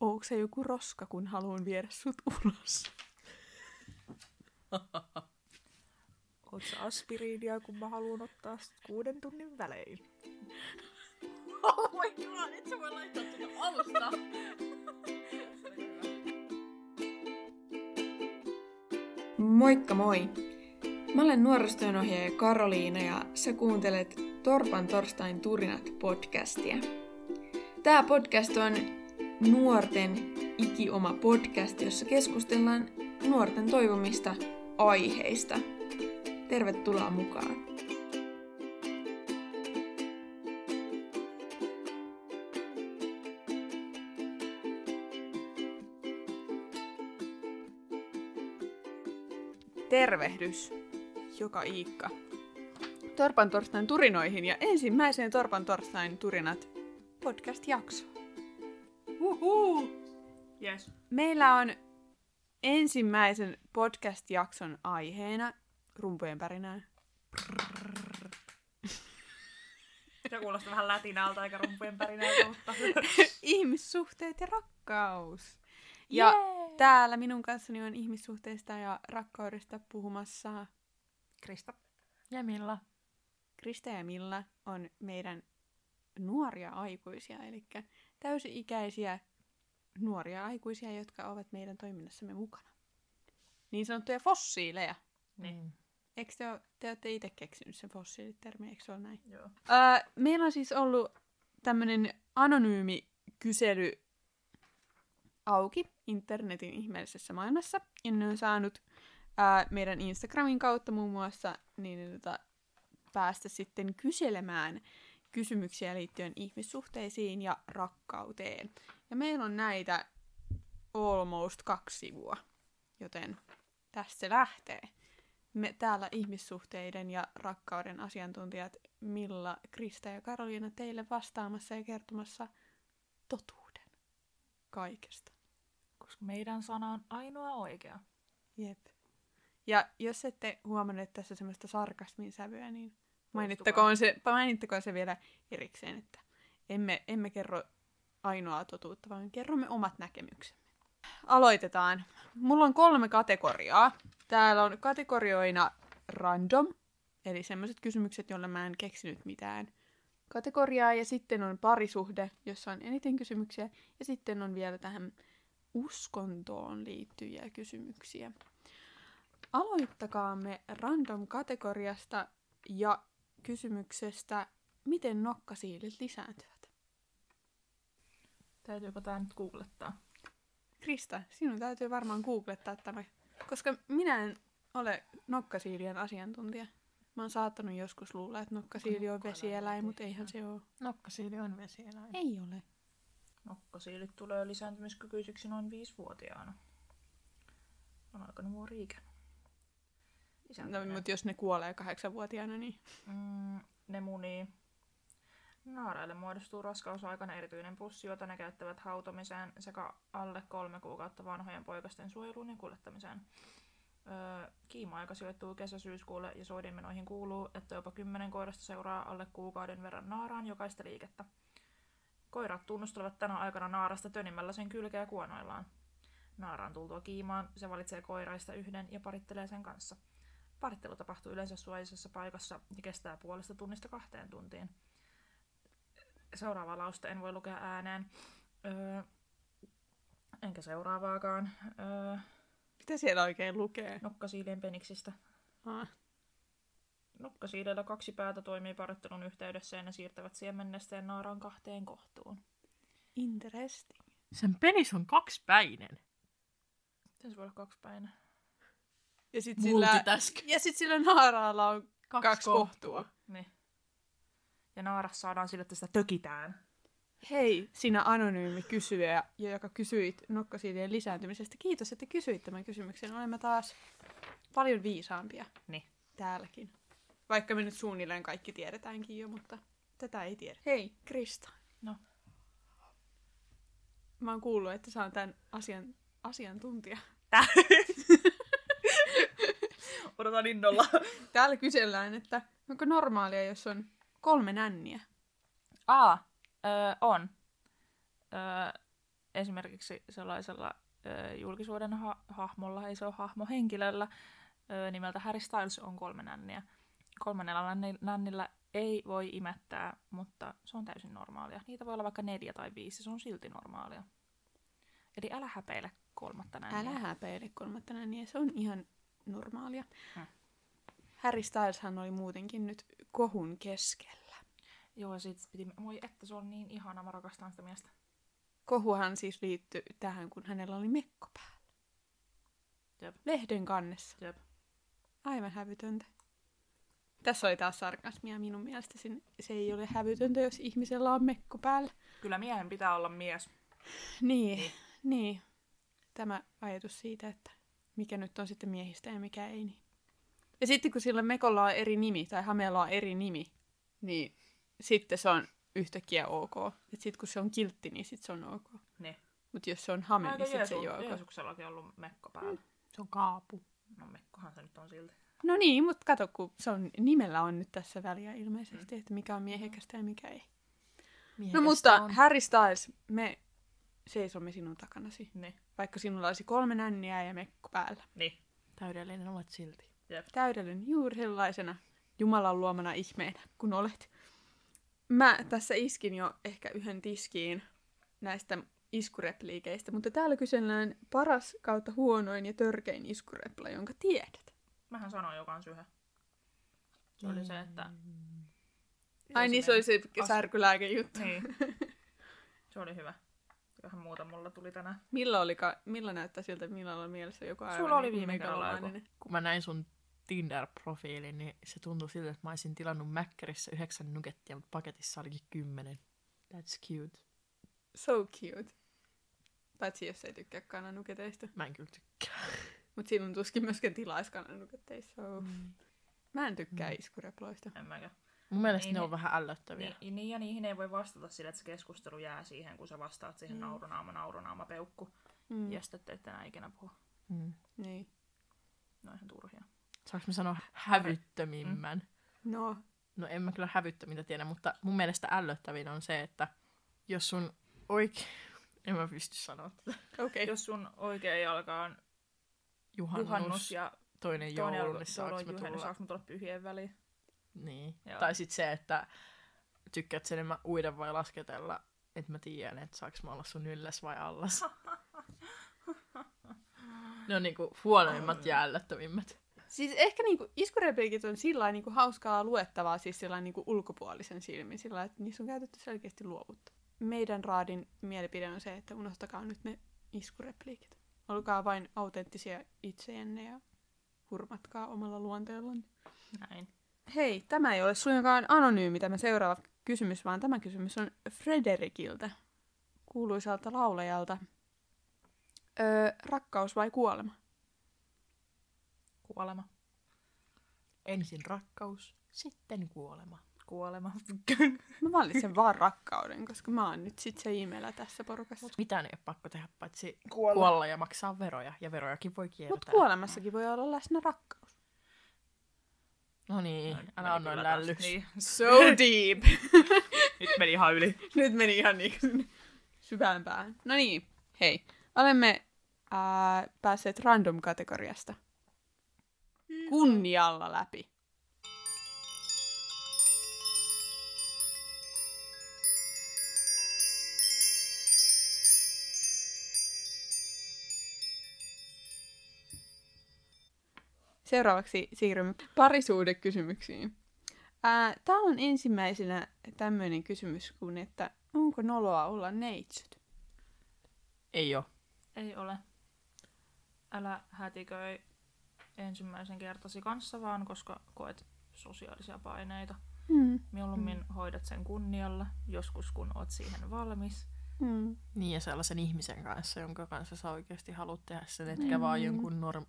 Onko se joku roska, kun haluan viedä sut ulos? Oot sä aspiriinia, kun mä haluan ottaa kuuden tunnin välein? Oh my god, et sä voi laittaa tuota alusta. Moikka moi! Mä olen nuorisotyönohjaaja Karoliina ja sä kuuntelet Torpan torstain turinat podcastia. Tää podcast on nuorten ikioma podcast, jossa keskustellaan nuorten toivomista aiheista. Tervetuloa mukaan! Tervehdys, joka Iikka. Torpan torstain turinoihin ja ensimmäiseen Torpan torstain turinat podcast-jakso. Yes. Meillä on ensimmäisen podcast-jakson aiheena rumpujen pärinää. Se kuulostaa vähän lätinältä eikä rumpujen pärinältä, mutta... Ihmissuhteet ja rakkaus. Ja Jee! täällä minun kanssani on ihmissuhteista ja rakkaudesta puhumassa Krista. Ja Milla? Krista ja Milla on meidän nuoria aikuisia, eli täysi-ikäisiä nuoria aikuisia, jotka ovat meidän toiminnassamme mukana. Niin sanottuja fossiileja. Niin. Eikö te, ole, te olette itse keksinyt sen fossiilitermi, eikö se ole näin? Joo. Öö, meillä on siis ollut tämmöinen anonyymi kysely auki internetin ihmeellisessä maailmassa. Ja ne on saanut ää, meidän Instagramin kautta muun muassa niin, tota, päästä sitten kyselemään kysymyksiä liittyen ihmissuhteisiin ja rakkauteen. Ja meillä on näitä almost kaksi sivua, joten tästä se lähtee. Me täällä ihmissuhteiden ja rakkauden asiantuntijat Milla, Krista ja Karoliina teille vastaamassa ja kertomassa totuuden kaikesta. Koska meidän sana on ainoa oikea. Jep. Ja jos ette huomannut tässä semmoista sarkasmin sävyä, niin mainittakoon se, mainittakoon se vielä erikseen, että emme, emme kerro ainoaa totuutta, vaan kerromme omat näkemyksemme. Aloitetaan. Mulla on kolme kategoriaa. Täällä on kategorioina random, eli semmoiset kysymykset, joille mä en keksinyt mitään kategoriaa, ja sitten on parisuhde, jossa on eniten kysymyksiä, ja sitten on vielä tähän uskontoon liittyviä kysymyksiä. Aloittakaamme random-kategoriasta ja kysymyksestä, miten nokkasiilit lisääntyvät. Täytyykö tää nyt googlettaa? Krista, sinun täytyy varmaan googlettaa tämä, koska minä en ole nokkasiilien asiantuntija. Mä oon saattanut joskus luulla, että nokkasiili on vesieläin, mutta eihän se ole. Nokkasiili on vesieläin. Ei ole. Nokkosiilit tulee lisääntymiskykyisiksi noin viisivuotiaana. On aika nuori ikä. No, Lisääntyminen. mutta jos ne kuolee kahdeksanvuotiaana, niin Mm, ne munii. Naaraille muodostuu raskausaikana erityinen pussi, jota ne käyttävät hautomiseen sekä alle kolme kuukautta vanhojen poikasten suojeluun ja kuljettamiseen. Öö, kiima-aika sijoittuu kesä-syyskuulle ja soidinmenoihin kuuluu, että jopa kymmenen koirasta seuraa alle kuukauden verran naaraan jokaista liikettä. Koirat tunnustelevat tänä aikana naarasta tönimmällä sen kylkeä kuonoillaan. Naaraan tultua kiimaan se valitsee koiraista yhden ja parittelee sen kanssa. Parittelu tapahtuu yleensä suojaisessa paikassa ja kestää puolesta tunnista kahteen tuntiin. Seuraavaa lausta en voi lukea ääneen. Öö, enkä seuraavaakaan. Öö, mitä siellä oikein lukee? nokkasiilien peniksistä. Ah. Nokkasiilillä kaksi päätä toimii parittelun yhteydessä ja ne siirtävät siemennesteen naaraan kahteen kohtuun. Interesting. Sen penis on kaksipäinen. Miten se voi olla kaksipäinen? Ja sit sillä, ja sit sillä naaraalla on kaksi, kaksi kohtua. Niin. Ja naaras saadaan sille, että sitä tökitään. Hei, sinä anonyymi kysyjä, joka kysyit nokkasiilien lisääntymisestä. Kiitos, että kysyit tämän kysymyksen. Olemme taas paljon viisaampia Niin. täälläkin. Vaikka me nyt suunnilleen kaikki tiedetäänkin jo, mutta tätä ei tiedä. Hei, Krista. No. Mä oon kuullut, että sä oon tämän asian, asiantuntija. Tää. Odotan innolla. Täällä kysellään, että onko normaalia, jos on kolme nänniä? Aa, öö, on. Öö, esimerkiksi sellaisella ö, julkisuuden ha- hahmolla, ei se ole hahmo henkilöllä, ö, nimeltä Harry Styles on kolme nänniä. Kolmannella nänni- nännillä ei voi imettää, mutta se on täysin normaalia. Niitä voi olla vaikka neljä tai viisi, se on silti normaalia. Eli älä häpeile kolmatta nänniä. Älä häpeile kolmatta nänniä, se on ihan normaalia. Hmm. Harry Styleshan oli muutenkin nyt kohun keskellä. Joo, sit piti... Moi, että se on niin ihana, mä rakastan sitä miestä. Kohuhan siis liittyi tähän, kun hänellä oli mekko päällä. Jep. Lehden kannessa. Jep. Aivan hävytöntä. Tässä oli taas sarkasmia minun mielestä. Se ei ole hävytöntä, jos ihmisellä on mekko päällä. Kyllä miehen pitää olla mies. Niin, Niin. niin. Tämä ajatus siitä, että mikä nyt on sitten miehistä ja mikä ei. Niin. Ja sitten kun sillä mekolla on eri nimi, tai hameella on eri nimi, niin sitten se on yhtäkkiä ok. Et sitten kun se on kiltti, niin sitten se on ok. Niin. Mutta jos se on hame, Aika niin sitten se ei ole ok. Jeesuksellakin ollut mekko päällä. Se on kaapu. No mekkohan se nyt on silti. No niin, mutta kato, kun se on, nimellä on nyt tässä väliä ilmeisesti, että mikä on miehekästä ja mikä ei. No mutta on. Harry Styles, me seisomme sinun takanasi. Niin. Vaikka sinulla olisi kolme nänniä ja mekko päällä. Niin. Täydellinen olet silti. Täydellinen juuri sellaisena Jumalan luomana ihmeenä, kun olet. Mä tässä iskin jo ehkä yhden tiskiin näistä iskurepliikeistä, mutta täällä kysellään paras kautta huonoin ja törkein iskurepla, jonka tiedät. Mähän sanoin jo kans yhden. Se oli se, että... Ai niin, se oli se särkylääkejuttu. Niin. Se oli hyvä. Vähän muuta mulla tuli tänään. Millä, olika, millä näyttää siltä, millä on mielessä joku aivan Sulla oli kuin viime kerralla? Kun mä näin sun Tinder-profiilin, niin se tuntui siltä, että mä olisin tilannut Mäkkärissä yhdeksän nuggettia, mutta paketissa olikin kymmenen. That's cute. So cute. Paitsi jos ei tykkää kananuketeista. Mä en kyllä tykkää. Mutta sinun tuskin myöskään tilaisi kananuketeista. So. Mä en tykkää Mm. iskureploista. En mäkään. Mun mielestä Niin, ne on vähän ällöttäviä. Niin, niin, ja niihin ei voi vastata sillä, että se keskustelu jää siihen, kun sä vastaat siihen Mm. naurunaama, naurunaama, peukku. Mm. Ja sitten te ette enää ikinä puhu. Mm. Niin. Ne on ihan turhia. Saanko mä sanoa hävyttömimmän? No, No en mä kyllä hävyttömintä tiedä, mutta mun mielestä ällöttävin on se, että jos sun oikein... En mä pysty sanoa tätä. okei. Okay. Jos sun oikea jalka on Juhannus, juhannus ja toinen toinen joulu, niin saanko on mä tulla? saanko mä tulla pyhien väliin? Niin. Joo. Tai sitten se, että tykkäät sen enemmän uida vai lasketella, että mä tiedän, että saanko mä olla sun ylläs vai allas. ne on niinku huonoimmat ja ällöttävimmät. Siis ehkä niinku iskurepliikit on sillä niinku hauskaa luettavaa siis sillä niinku ulkopuolisen silmin, sillä että niissä on käytetty selkeästi luovuutta. Meidän raadin mielipide on se, että unohtakaa nyt ne iskurepliikit. Olkaa vain autenttisia itsejänne ja hurmatkaa omalla luonteellanne. Näin. Hei, tämä ei ole suinkaan anonyymi tämä seuraava kysymys, vaan tämä kysymys on Frederikiltä, kuuluisalta laulajalta. Öö, rakkaus vai kuolema? Kuolema. Ensin rakkaus, sitten kuolema. Kuolema. Mä valitsen vaan rakkauden, koska mä oon nyt sit se imelä tässä porukassa. Mut mitään ei ole pakko tehdä, paitsi Kuolla. kuolla ja maksaa veroja. Ja verojakin voi kiertää. Mutta kuolemassakin voi olla läsnä rakkaus. No niin, No, älä kyllä taas- lällyksi. Niin. So deep! Nyt meni ihan yli. Nyt meni ihan niin sinne syvään päähän. No niin, hei. Olemme ää, päässeet random-kategoriasta kunnialla läpi. Seuraavaksi siirrymme parisuudekysymyksiin. Ää, Täällä on ensimmäisenä tämmöinen kysymys kuin, että onko noloa olla neitsyt? Ei oo. Ei ole. Älä hätiköi ensimmäisen kertasi kanssa vaan, koska koet sosiaalisia paineita. Hmm. Mieluummin mm. hoidat sen kunnialla, joskus kun oot siihen valmis. Hmm. Niin ja sellaisen ihmisen kanssa, jonka kanssa sä oikeasti haluat tehdä sen, etkä Mm. vaan jonkun norm,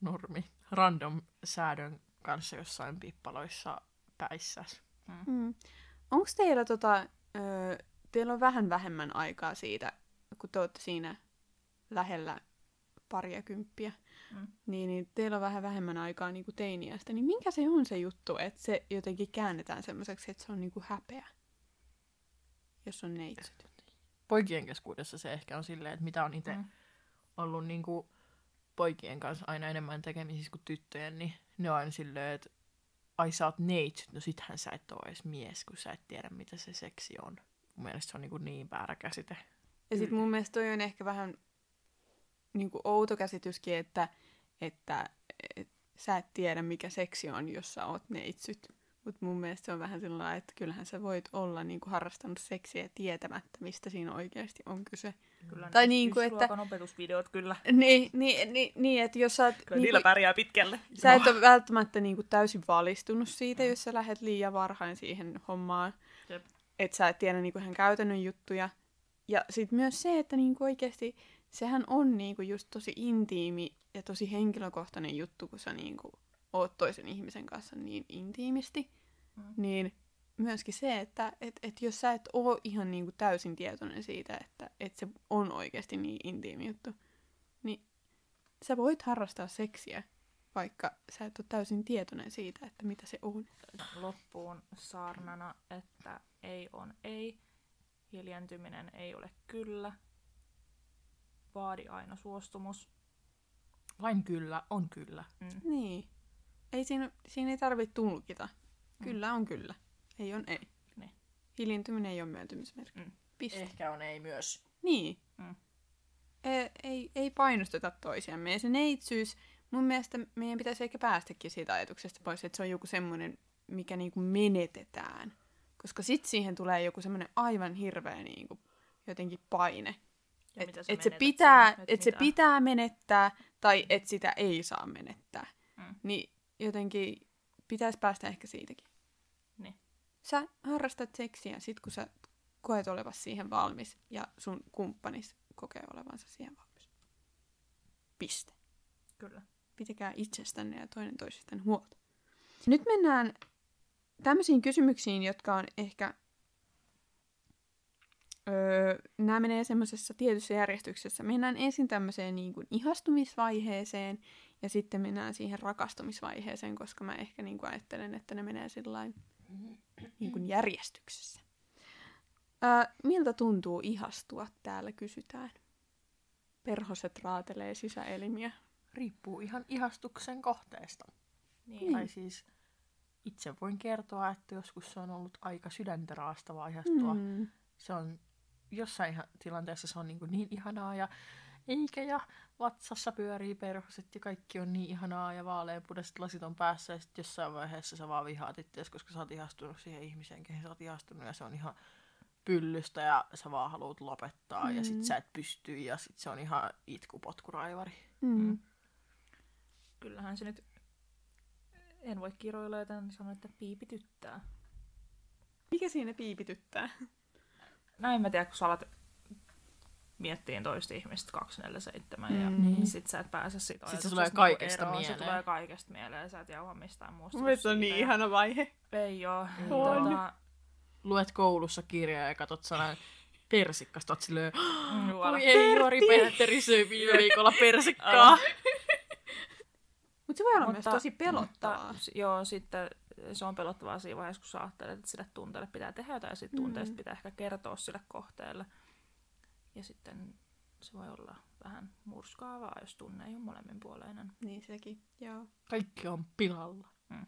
normi, random säädön kanssa jossain pippaloissa päissäs. Hmm. Onko teillä tota, ö, teillä on vähän vähemmän aikaa siitä, kun te olette siinä lähellä paria kymppiä, Mm. niin, niin teillä on vähän vähemmän aikaa niin kuin teiniästä, niin minkä se on se juttu, että se jotenkin käännetään semmoiseksi, että se on niin kuin häpeä, jos on neitsyt? poikien keskuudessa se ehkä on silleen, että mitä on itse Mm. ollut niinku poikien kanssa aina enemmän tekemisissä kuin tyttöjen, niin ne on aina silleen, että ai sä oot neitsyt, no sittenhän sä et ole edes mies, kun sä et tiedä mitä se seksi on. Mun mielestä se on niinku niin väärä käsite. Ja sitten mun mielestä toi on ehkä vähän niin kuin outo käsityskin, että, että et, sä et tiedä, mikä seksi on, jos sä oot neitsyt. Mutta mun mielestä se on vähän sellainen, että kyllähän sä voit olla niin kuin harrastanut seksiä tietämättä, mistä siinä oikeasti on kyse. Kyllä Tai niinku, että- opetusvideot kyllä. Niin, niin, niin, niin että jos sä oot... Kyllä niin niillä kuin, pärjää pitkälle. sä et ole välttämättä niin kuin täysin valistunut siitä, jos sä lähdet liian varhain siihen hommaan. Jep. Että sä et tiedä niin kuin ihan käytännön juttuja. Ja sitten myös se, että niin kuin oikeasti sehän on niin kuin just tosi intiimi ja tosi henkilökohtainen juttu, kun sä niin kuin oot toisen ihmisen kanssa niin intiimisti. Mm. Niin myöskin se, että et, et jos sä et oo ihan niin kuin täysin tietoinen siitä, että et se on oikeasti niin intiimi juttu, niin sä voit harrastaa seksiä, vaikka sä et ole täysin tietoinen siitä, että mitä se on. loppuun saarnana, että ei on ei, hiljentyminen ei ole kyllä, vaadi aina suostumus. Vain kyllä on kyllä. Mm. Niin. Ei siinä, siinä ei tarvitse tulkita. Kyllä on kyllä. Ei on ei. Niin. Hiljentyminen ei ole myöntymismerkki. Mm. Piste. Ehkä on ei myös. Niin. Mm. Ei, ei, ei painosteta toisiamme. Ja se neitsyys, mun mielestä meidän pitäisi ehkä päästäkin siitä ajatuksesta pois, että se on joku semmoinen, mikä niinku menetetään. Koska sit siihen tulee joku semmoinen aivan hirveä niinku, jotenkin paine. Että et se, pitää, et se pitää menettää tai että sitä ei saa menettää. Mm. Niin jotenkin pitäisi päästä ehkä siitäkin. Niin. Sä harrastat seksiä sit kun sä koet olevasi siihen valmis ja sun kumppanis kokee olevansa siihen valmis. Piste. Kyllä. Pitäkää itsestänne ja toinen toisistaan huolta. Nyt mennään tämmöisiin kysymyksiin, jotka on ehkä... Öö, nämä menee semmoisessa tietyssä järjestyksessä. Mennään ensin tämmöiseen niin kuin ihastumisvaiheeseen ja sitten mennään siihen rakastumisvaiheeseen, koska mä ehkä niin kuin ajattelen, että ne menee sillain niin kuin järjestyksessä. Öö, miltä tuntuu ihastua, täällä kysytään. Perhoset raatelee sisäelimiä. Riippuu ihan ihastuksen kohteesta. Niin. Tai siis itse voin kertoa, että joskus se on ollut aika sydäntä raastavaa ihastua. Mm. Mm. Se on jossain tilanteessa se on niin, niin ihanaa ja eikä ja vatsassa pyörii perhoset ja kaikki on niin ihanaa ja vaaleanpunaiset lasit on päässä ja sitten jossain vaiheessa sä vaan vihaat itseäsi, koska sä oot ihastunut siihen ihmiseen, kehen sä oot ihastunut ja se on ihan pyllystä ja sä vaan haluat lopettaa mm. ja sit Mm. sä et pysty ja sit se on ihan itkupotkuraivari. Mm. Kyllähän se nyt... En voi kiroilla, joten sanon, että piipityttää. Mikä siinä piipityttää? No mä tiedä, kun sä alat miettiin toista ihmistä 247 ja Mm. niin sit sä et pääse siitä Sit se tulee niinku kaikesta eroon. Se mieleen. tulee kaikesta mieleen, sä et jauha mistään muusta. Mun kuin mielestä se on niin siitä. ihana vaihe. Ei oo. On. Tota, Luet koulussa kirjaa ja katot sellainen persikkasta, oot silleen, mm, juola. Oi ei, Jori Petteri söi viime viikolla persikkaa. Mutta se voi olla myös tosi pelottavaa. Mutta, s- joo, sitten se on pelottavaa siinä vaiheessa, kun sä ajattelet, että sille tunteelle pitää tehdä jotain, ja sitten tunteesta Mm. pitää ehkä kertoa sille kohteelle. Ja sitten se voi olla vähän murskaavaa, jos tunne ei ole molemminpuoleinen. Niin sekin, joo. Kaikki on pilalla.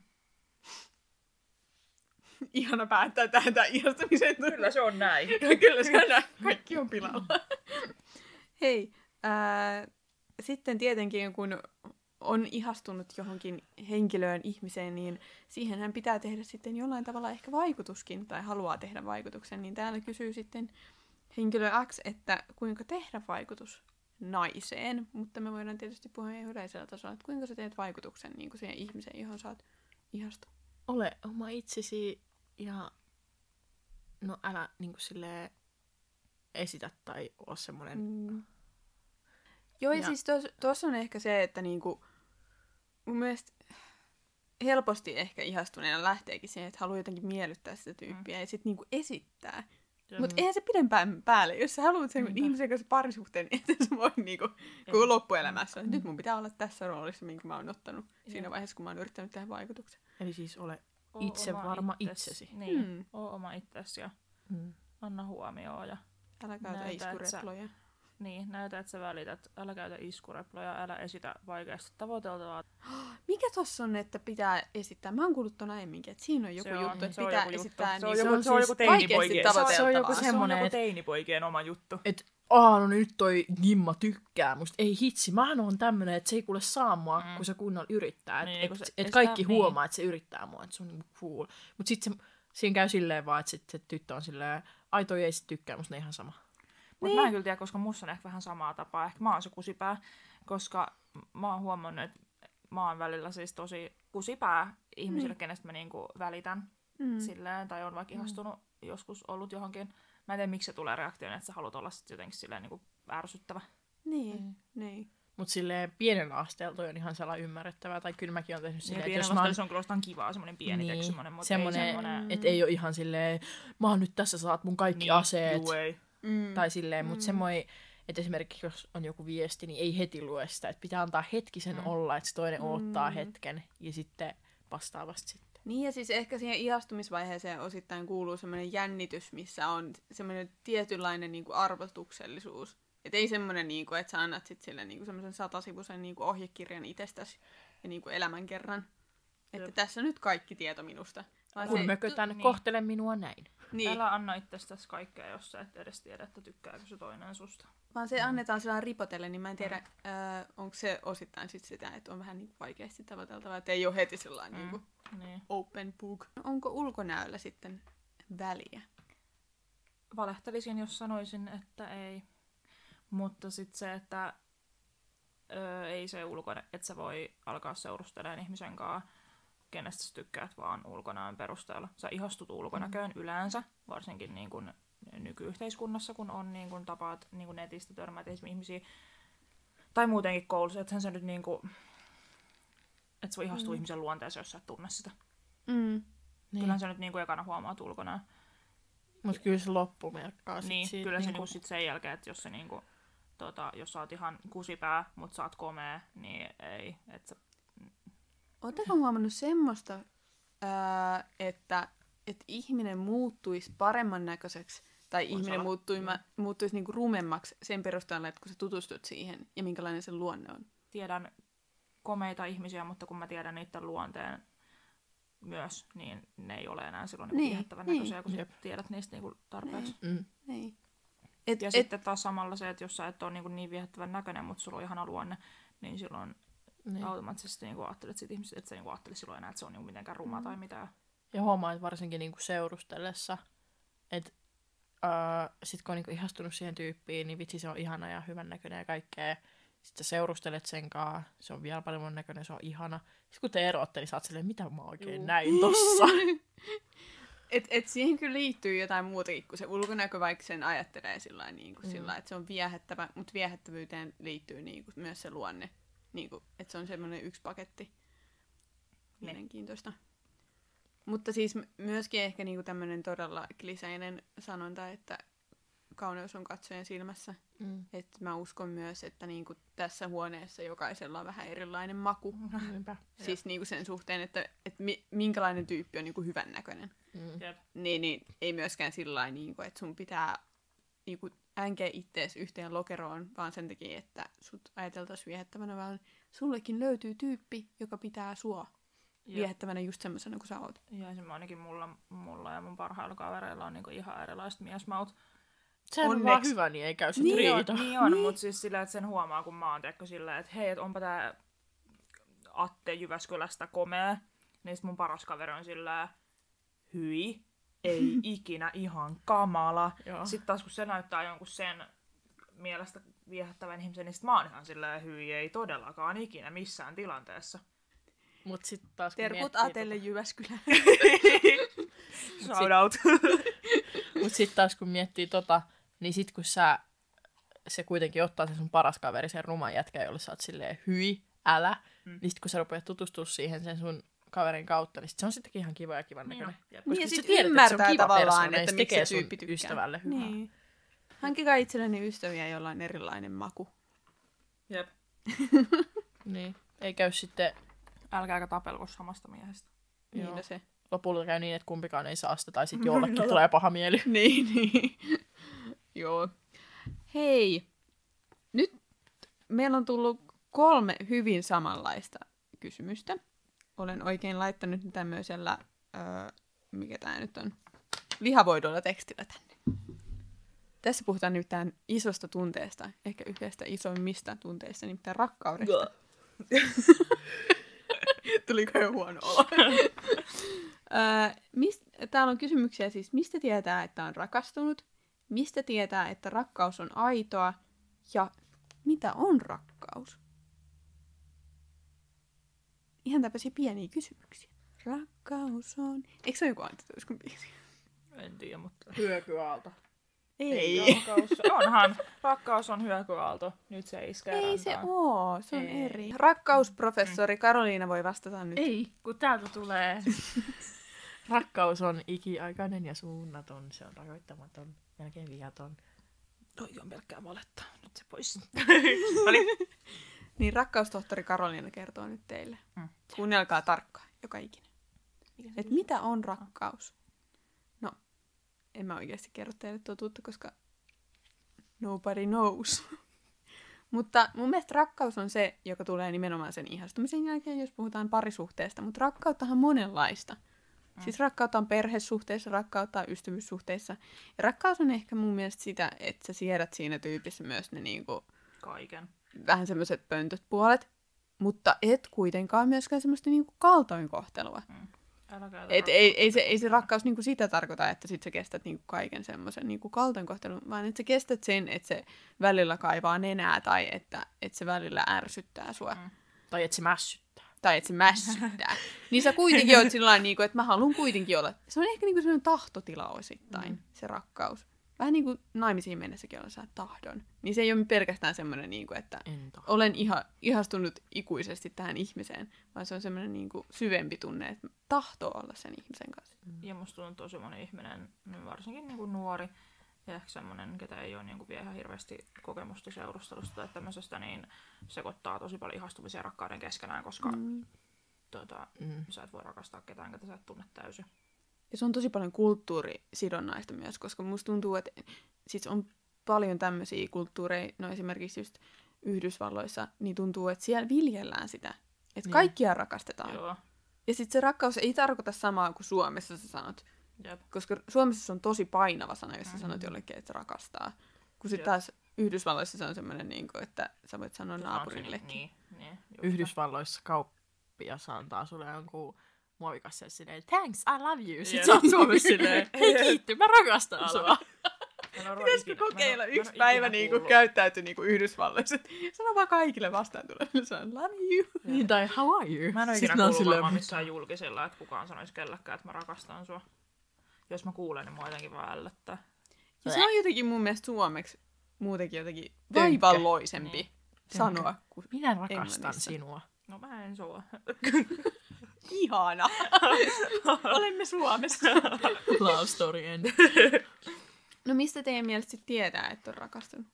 Ihana päättää tähän tämän ihastumisen. se on näin. Kyllä se on näin. Kaikki on pilalla. Hei, ää, sitten tietenkin kun on ihastunut johonkin henkilöön, ihmiseen, niin siihenhän pitää tehdä sitten jollain tavalla ehkä vaikutuskin, tai haluaa tehdä vaikutuksen, niin täällä kysyy sitten henkilö X, että kuinka tehdä vaikutus naiseen, mutta me voidaan tietysti puhua ihan yleisellä tasolla, että kuinka sä teet vaikutuksen niin kuin siihen ihmiseen, johon sä oot ihastunut. Ole oma itsesi ja no älä niinku silleen esitä tai oo semmonen... Mm. Joo, ja, Ja- siis tuossa on ehkä se, että niinku, mun mielestä helposti ehkä ihastuneena lähteekin siihen, että haluaa jotenkin miellyttää sitä tyyppiä mm. ja sitten niinku esittää. Mutta eihän se pidempään päälle, jos sä haluat sen Niinpä. ihmisen kanssa parisuhteen, niin et sä voi niinku, koko loppuelämässä. että Nyt mun pitää olla tässä roolissa, minkä mä oon ottanut siinä Joo. vaiheessa, kun mä oon yrittänyt tehdä vaikutuksen. Eli siis ole Oo itse oma varma itses- itsesi. Niin, Mm. oo oma itsesi ja Mm. anna huomioon ja Älä käytä Näytä, että sä- iskureploja. Niin, näytä, että sä välität. Älä käytä iskureploja, älä esitä vaikeasti tavoiteltavaa. Mikä tossa on, että pitää esittää? Mä oon kuullut ton aiemminkin, että siinä on joku Se on- juttu, että se on pitää joku juttu. esittää Se on niin joku- se on joku teinipoikien- tavoiteltavaa. se on joku Se on joku et- teinipoikien oma juttu. Et, aah, no nyt toi Gimma tykkää musta. Ei hitsi, mähän on tämmönen, että se ei kuule saa mua, Mm. kun se kunnolla yrittää. Et, Niin, niin, kun et, se- et ei kaikki sitä- huomaa, että se yrittää mua, että se on niinku cool. Mut sit se, siinä käy silleen vaan, että sit se tyttö on silleen, ai toi ei sit tykkää musta, ne ihan sama. Mutta Niin. mä en kyllä tiedä, koska musta on ehkä vähän samaa tapaa. Ehkä mä oon se kusipää, koska mä oon huomannut, että mä oon välillä siis tosi kusipää ihmisille, Niin. kenestä mä niinku välitän Mm. silleen, tai on vaikka ihastunut joskus ollut johonkin. Mä en tiedä, miksi se tulee reaktioon, että sä haluat olla sit jotenkin silleen niinku ärsyttävä. Niin, Mm. niin. Mut silleen pienen asteella toi on ihan sellainen ymmärrettävää. Tai kyllä mäkin oon tehnyt silleen, että pienen jos mä oon se on kyllä kivaa, semmoinen pieni niin, semmoinen, mutta semmonen, ei semmoinen... että ei ole ihan silleen, mä oon nyt tässä, saat mun kaikki niin, aseet. Juu, ei. Mm. Tai silleen, mutta Mm. semmoinen, että esimerkiksi jos on joku viesti, niin ei heti lue sitä. Että pitää antaa hetkisen Mm. olla, että se toinen Mm. odottaa hetken ja sitten vastaavasti sitten. Niin ja siis ehkä siihen ihastumisvaiheeseen osittain kuuluu semmoinen jännitys, missä on semmoinen tietynlainen niin kuin arvotuksellisuus. Että ei semmoinen, niin kuin, että sä annat sit sille niin kuin semmoisen satasivuisen niin kuin ohjekirjan itsestäsi ja niin kuin elämän kerran. Että Jep. tässä nyt kaikki tieto minusta. Vaan Kun se- mökötän, niin. kohtele minua näin. Niin, Älä anna itsestäsi kaikkea, jos sä et edes tiedä, että tykkääkö se toinen susta. vaan se annetaan sellainen ripotelle, niin mä en tiedä, äh, onko se osittain sit sitä, että on vähän niin vaikeasti tavoiteltavaa, että ei ole heti sellainen Mm. niin kuin Niin. open book. Onko ulkonäöllä sitten väliä? Valehtelisin, jos sanoisin, että ei. Mutta sitten se, että ö, ei se ulkone, että sä voi alkaa seurustelemaan ihmisen kanssa, kenestä sä tykkäät vaan ulkonäön perusteella. Sä ihastut ulkonäköön mm. yleensä, varsinkin niin kun nykyyhteiskunnassa, kun on niin kun tapaat niin kun netistä esimerkiksi ihmisiä, tai muutenkin koulussa, että se nyt niin kuin, että se voi ihastua mm. ihmisen luonteeseen, jos sä et tunne sitä. Mm. Niin. Niin. Kyllähän sä nyt niin kuin ekana huomaat ulkonäön. Mutta kyllä se loppu merkkaa sit Niin, siitä. kyllä se niinku- niinku sit sen jälkeen, että jos se niinku, tota, jos sä oot ihan kusipää, mut sä oot komea, niin ei. Et sä, Oletteko huomannut semmoista, ää, että, että ihminen muuttuisi paremman näköiseksi tai Voisi ihminen muuttui, muuttuisi niinku rumemmaksi sen perusteella, että kun sä tutustut siihen ja minkälainen sen luonne on? tiedän komeita ihmisiä, mutta kun mä tiedän niiden luonteen myös, niin ne ei ole enää silloin Niin, niin, viehättävän niin. näköisiä, kun sä tiedät niistä niinku tarpeeksi. Mm. Niin. Et, Ja et, sitten taas samalla se, että jos sä et ole niinku niin viehättävän näköinen, mutta sulla on ihana luonne, niin silloin Niin. automaattisesti niinku ajattelet siitä ihmisestä, että sä niinku ajattelet silloin enää, että se on niinku mitenkään ruma Mm. tai mitään. Ja huomaa, että varsinkin niinku seurustellessa, että uh, sit kun on niinku ihastunut siihen tyyppiin, niin vitsi se on ihana ja hyvän näköinen ja kaikkea. Sitten sä seurustelet sen kanssa, se on vielä paljon näköinen, se on ihana. Sitten kun te eroatte, niin sä oot silleen, mitä mä oikein Juu. näin tossa. et, et siihen kyllä liittyy jotain muutakin kuin se ulkonäkö, vaikka sen ajattelee sillä niin kuin Mm. sillä että se on viehättävä, mutta viehättävyyteen liittyy niin kuin myös se luonne. Niin kuin, että se on semmoinen yksi paketti. Mielenkiintoista. Mutta siis myöskin ehkä niinku tämmöinen todella kliseinen sanonta, että kauneus on katsojen silmässä. mm. Et mä uskon myös, että niinku tässä huoneessa jokaisella on vähän erilainen maku. Niinpä. Siis niinku sen suhteen, että, että mi- minkälainen tyyppi on niinku hyvännäköinen. Mm. Jep. Niin, niin ei myöskään sillä lailla, niinku, että sun pitää niinku, änkeä ittees yhteen lokeroon, vaan sen takia, että sut ajateltaisiin viehättävänä, vaan sullekin löytyy tyyppi, joka pitää sua Jep. viehättävänä just semmoisena kuin sä oot. Ja esimerkiksi ainakin mulla, mulla ja mun parhailla kavereilla on niinku ihan erilaiset miesmaut. Sehän on vaan hyvä, niin ei käy sit Niin riita. on, niin on Niin. mutta siis sillä, että sen huomaa, kun mä oon tiedätkö sillä, että hei, että onpa tää Atte Jyväskylästä komea. Niin sit mun paras kaveri on sillä, hyi, ei ikinä ihan kamala. Joo. Sitten taas kun se näyttää jonkun sen mielestä viehättävän ihmisen, niin sit mä oon ihan sillä, hyi, ei todellakaan ikinä missään tilanteessa. Mut sit taas kun Terkut miettii Atelle Jyväskylä. Shout out. Mut sit taas kun miettii tota, niin sit kun sä, se kuitenkin ottaa sen sun paras kaveri, sen ruman jätkä, jolle sä oot silleen hyi, älä, Mm. mm. niin sit kun sä rupeat tutustua siihen sen sun kaverin kautta, niin sit se on sittenkin ihan kiva ja kivan Niin näköinen. on, jep. Niin, ja sä sit tiedät, että se on ymmärtää kiva tavallaan, että miksi se tyyppi tykkää. ystävälle hyvää. Niin. Hankkikaa itselleni ystäviä, joilla on erilainen maku. Jep. Niin. Ei käy sitten, Älkääkä tapelko samasta miehestä. Niin Joo. no se. lopulta käy niin, että kumpikaan ei saa sitä, tai sitten jollekin tulee paha mieli. Niin, niin. Joo. Hei, nyt meillä on tullut kolme hyvin samanlaista kysymystä. Olen oikein laittanut ne tämmöisellä, öö, mikä tämä nyt on, lihavoidolla tekstillä tänne. Tässä puhutaan nyt tämän isosta tunteesta, ehkä yhdestä isoimmista tunteista, nimittäin rakkaudesta. Tuliko jo huono olo? Öö, mist, täällä on kysymyksiä siis, mistä tietää, että on rakastunut, mistä tietää, että rakkaus on aitoa, ja mitä on rakkaus? Ihan tämmöisiä pieniä kysymyksiä. Rakkaus on... Eikö se ole joku Antti Tuiskun biisi? En tiedä, mutta... Hyökyaalto. Ei. Rakkaus, onhan. Rakkaus on hyökyaalto. Nyt se iskee Ei se rantaan. oo, se on Ei. eri. Rakkausprofessori Karoliina voi vastata nyt. Ei, kun täältä tulee. Rakkaus on ikiaikainen ja suunnaton. Se on rajoittamaton, melkein viaton. Toi on pelkkää valetta. Nyt se pois. Niin rakkaustohtori Karoliina kertoo nyt teille. Mm. Kuunnelkaa tarkkaan, joka ikinen. Et mitä on rakkaus? No, en mä oikeasti kerro teille totuutta, koska nobody knows. Mutta mun mielestä rakkaus on se, joka tulee nimenomaan sen ihastumisen jälkeen, jos puhutaan parisuhteesta. Mutta rakkauttahan on monenlaista. Mm. Siis rakkautta on perhesuhteissa, rakkautta on ystävyyssuhteissa. Ja rakkaus on ehkä mun mielestä sitä, että sä siedät siinä tyypissä myös ne niinku, Kaiken. Vähän semmoiset pöntöt puolet, mutta et kuitenkaan myöskään semmoista niinku kaltoinkohtelua. Käytä Et ei, ei, se, ei se rakkaus niinku sitä tarkoita, että sit sä kestät niinku kaiken semmoisen niinku kaltoinkohtelun, vaan että sä kestät sen, että se välillä kaivaa nenää tai että, että se välillä ärsyttää sua. Mm. Tai että se mässyttää. Tai että se mässyttää. niin sä kuitenkin oot sillä niinku, että mä haluan kuitenkin olla. Se on ehkä niinku sellainen tahtotila osittain, mm. se rakkaus. Vähän niin kuin naimisiin mennessäkin on sä tahdon. Niin se ei ole pelkästään semmoinen, niinku, että En tahdo. olen iha, ihastunut ikuisesti tähän ihmiseen, vaan se on semmoinen niinku syvempi tunne, että tahtoo olla sen ihmisen kanssa. Ja musta tuntuu tosi moni ihminen, niin varsinkin niin kuin nuori, ja ehkä semmoinen, ketä ei ole niin kuin vielä ihan hirveästi kokemusta seurustelusta tai tämmöisestä, niin sekoittaa tosi paljon ihastumisen ja rakkauden keskenään, koska mm. tota, Mm. sä et voi rakastaa ketään, ketä sä et tunne täysin. Ja se on tosi paljon kulttuurisidonnaista myös, koska musta tuntuu, että siis on paljon tämmöisiä kulttuureja, no esimerkiksi just Yhdysvalloissa, niin tuntuu, että siellä viljellään sitä, että Niin. kaikkia rakastetaan. Joo. Ja sitten se rakkaus ei tarkoita samaa kuin Suomessa sä sanot, Jep. koska Suomessa se on tosi painava sana, jos sä Mhm. sanot jollekin, että se rakastaa. Kun sitten Jep. taas Yhdysvalloissa se on semmoinen, niin kuin, että sä voit sanoa naapurillekin. Niin, niin, Yhdysvalloissa kauppias antaa sulle jonkun muovikasseja silleen, thanks, I love you. Sitten Jep. sä oot Suomessa silleen, hei kiitti, mä rakastan sua. Mä Pitäisikö mä kokeilla mä yksi oo päivä ikinä niin kuin kuullut. käyttäytyy niin kuin Yhdysvalloissa. Sano vaan kaikille vastaan tulee. Se on love you. Niin, tai how are you? Mä en ikinä kuullut silleen, varmaan missään julkisella, että kukaan sanoisi kellekään, että mä rakastan sua. Jos mä kuulen, niin mua jotenkin vaan ällöttää. Ja se on jotenkin mun mielestä suomeksi muutenkin jotenkin vaivalloisempi Niin. sanoa kuin Minä rakastan Englannissa. sinua. No mä en sua. ihana. Olemme Suomessa. Love story end. No mistä teidän mielestä sit tietää, että on rakastunut?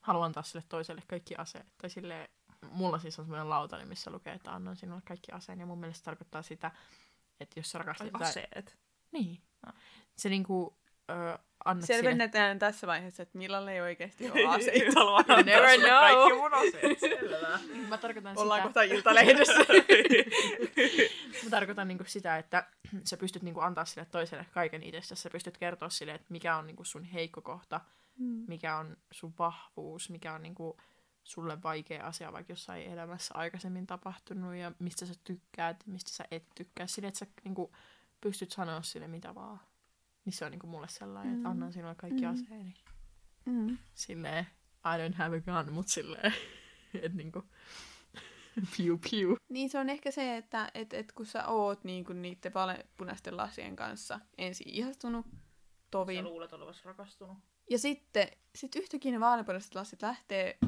Haluan antaa sille toiselle kaikki aseet. Tai silleen, mulla siis on semmoinen lautani, missä lukee, että annan sinulle kaikki aseen. Ja mun mielestä se tarkoittaa sitä, että jos sä rakastat... Ai aseet. Niin. Se niinku, ö, annat sille... Selvennetään tässä vaiheessa, että Millalle ei oikeasti ole aseita. Haluan You antaa never know. Kaikki mun aseet. Selvä. Mä tarkoitan Ollaan sitä... kohta iltalehdessä. Mä tarkoitan niinku sitä, että sä pystyt niinku antaa sille toiselle kaiken itsestäsi. Sä pystyt kertoa sille, että mikä on niinku sun heikko kohta, Mm. mikä on sun vahvuus, mikä on niinku sulle vaikea asia vaikka jossain elämässä aikaisemmin tapahtunut ja mistä sä tykkäät, mistä sä et tykkää. Sille, että sä niinku pystyt sanoa sille mitä vaan. Niin se on niinku mulle sellainen, että Mm. annan sinulle kaikki Mm. aseeni. Mm. Silleen, I don't have a gun, mut silleen, että niinku, piu piu. Niin se on ehkä se, että et, et kun sä oot niin kuin niiden vaalepunaisten lasien kanssa ensin ihastunut Sä tovin, luulet olevasi rakastunut. ja sitten sit yhtäkkiä ne vaalepunaiset lasit lähtee,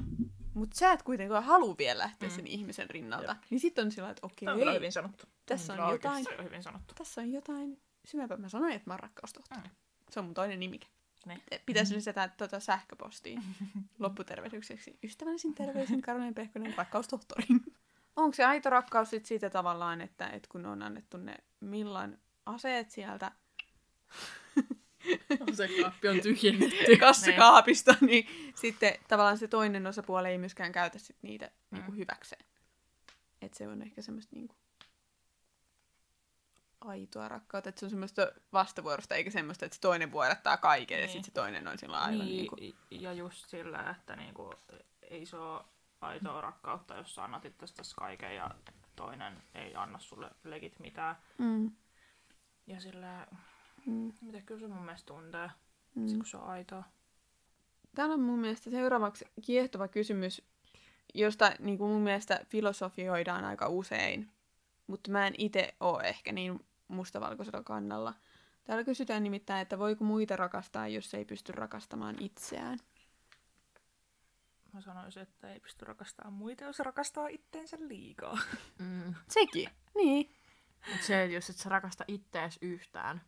mutta sä et kuitenkaan halua vielä lähteä Mm. sen ihmisen rinnalta. Niin sitten on sillä että okei, Tämä on hyvin sanottu. tässä on oikeesti. jotain, on hyvin sanottu. tässä on jotain syvempää. Mä sanoin, että mä oon rakkaustohtori. Mm. Se on mun toinen nimike. Niin. Pitäisi lisätä tuota sähköpostiin lopputervehdykseksi. Ystävällisin terveisin Karolin Pehkonen, rakkaustohtori. Onko se aito rakkaus sit siitä tavallaan, että, että kun on annettu ne milloin aseet sieltä, Se kaappi on tyhjennetty. kassakaapista, niin sitten tavallaan se toinen osapuoli ei myöskään käytä sit niitä mm. niinku hyväkseen. Et se on ehkä semmoista niinku aitoa rakkautta, että se on semmoista vastavuorosta, eikä semmoista, että se toinen vuodattaa kaiken niin. ja sitten se toinen on sillä aivan niin, niinku... Ja just sillä, että niinku, ei se ole aitoa rakkautta, jos sä annat itsestäsi kaiken ja toinen ei anna sulle legit mitään. Mm. Ja sillä, Mm. mitä kyllä se mun mielestä tuntee, Mm. mm. kun se on aitoa. Täällä on mun mielestä seuraavaksi kiehtova kysymys, josta niin kuin mun mielestä filosofioidaan aika usein, mutta mä en itse ole ehkä niin mustavalkoisella kannalla. Täällä kysytään nimittäin, että voiko muita rakastaa, jos ei pysty rakastamaan itseään. Mä sanoisin, että ei pysty rakastamaan muita, jos rakastaa itteensä liikaa. Mm. Sekin. Niin. Mut se, että jos et sä rakasta ittees yhtään,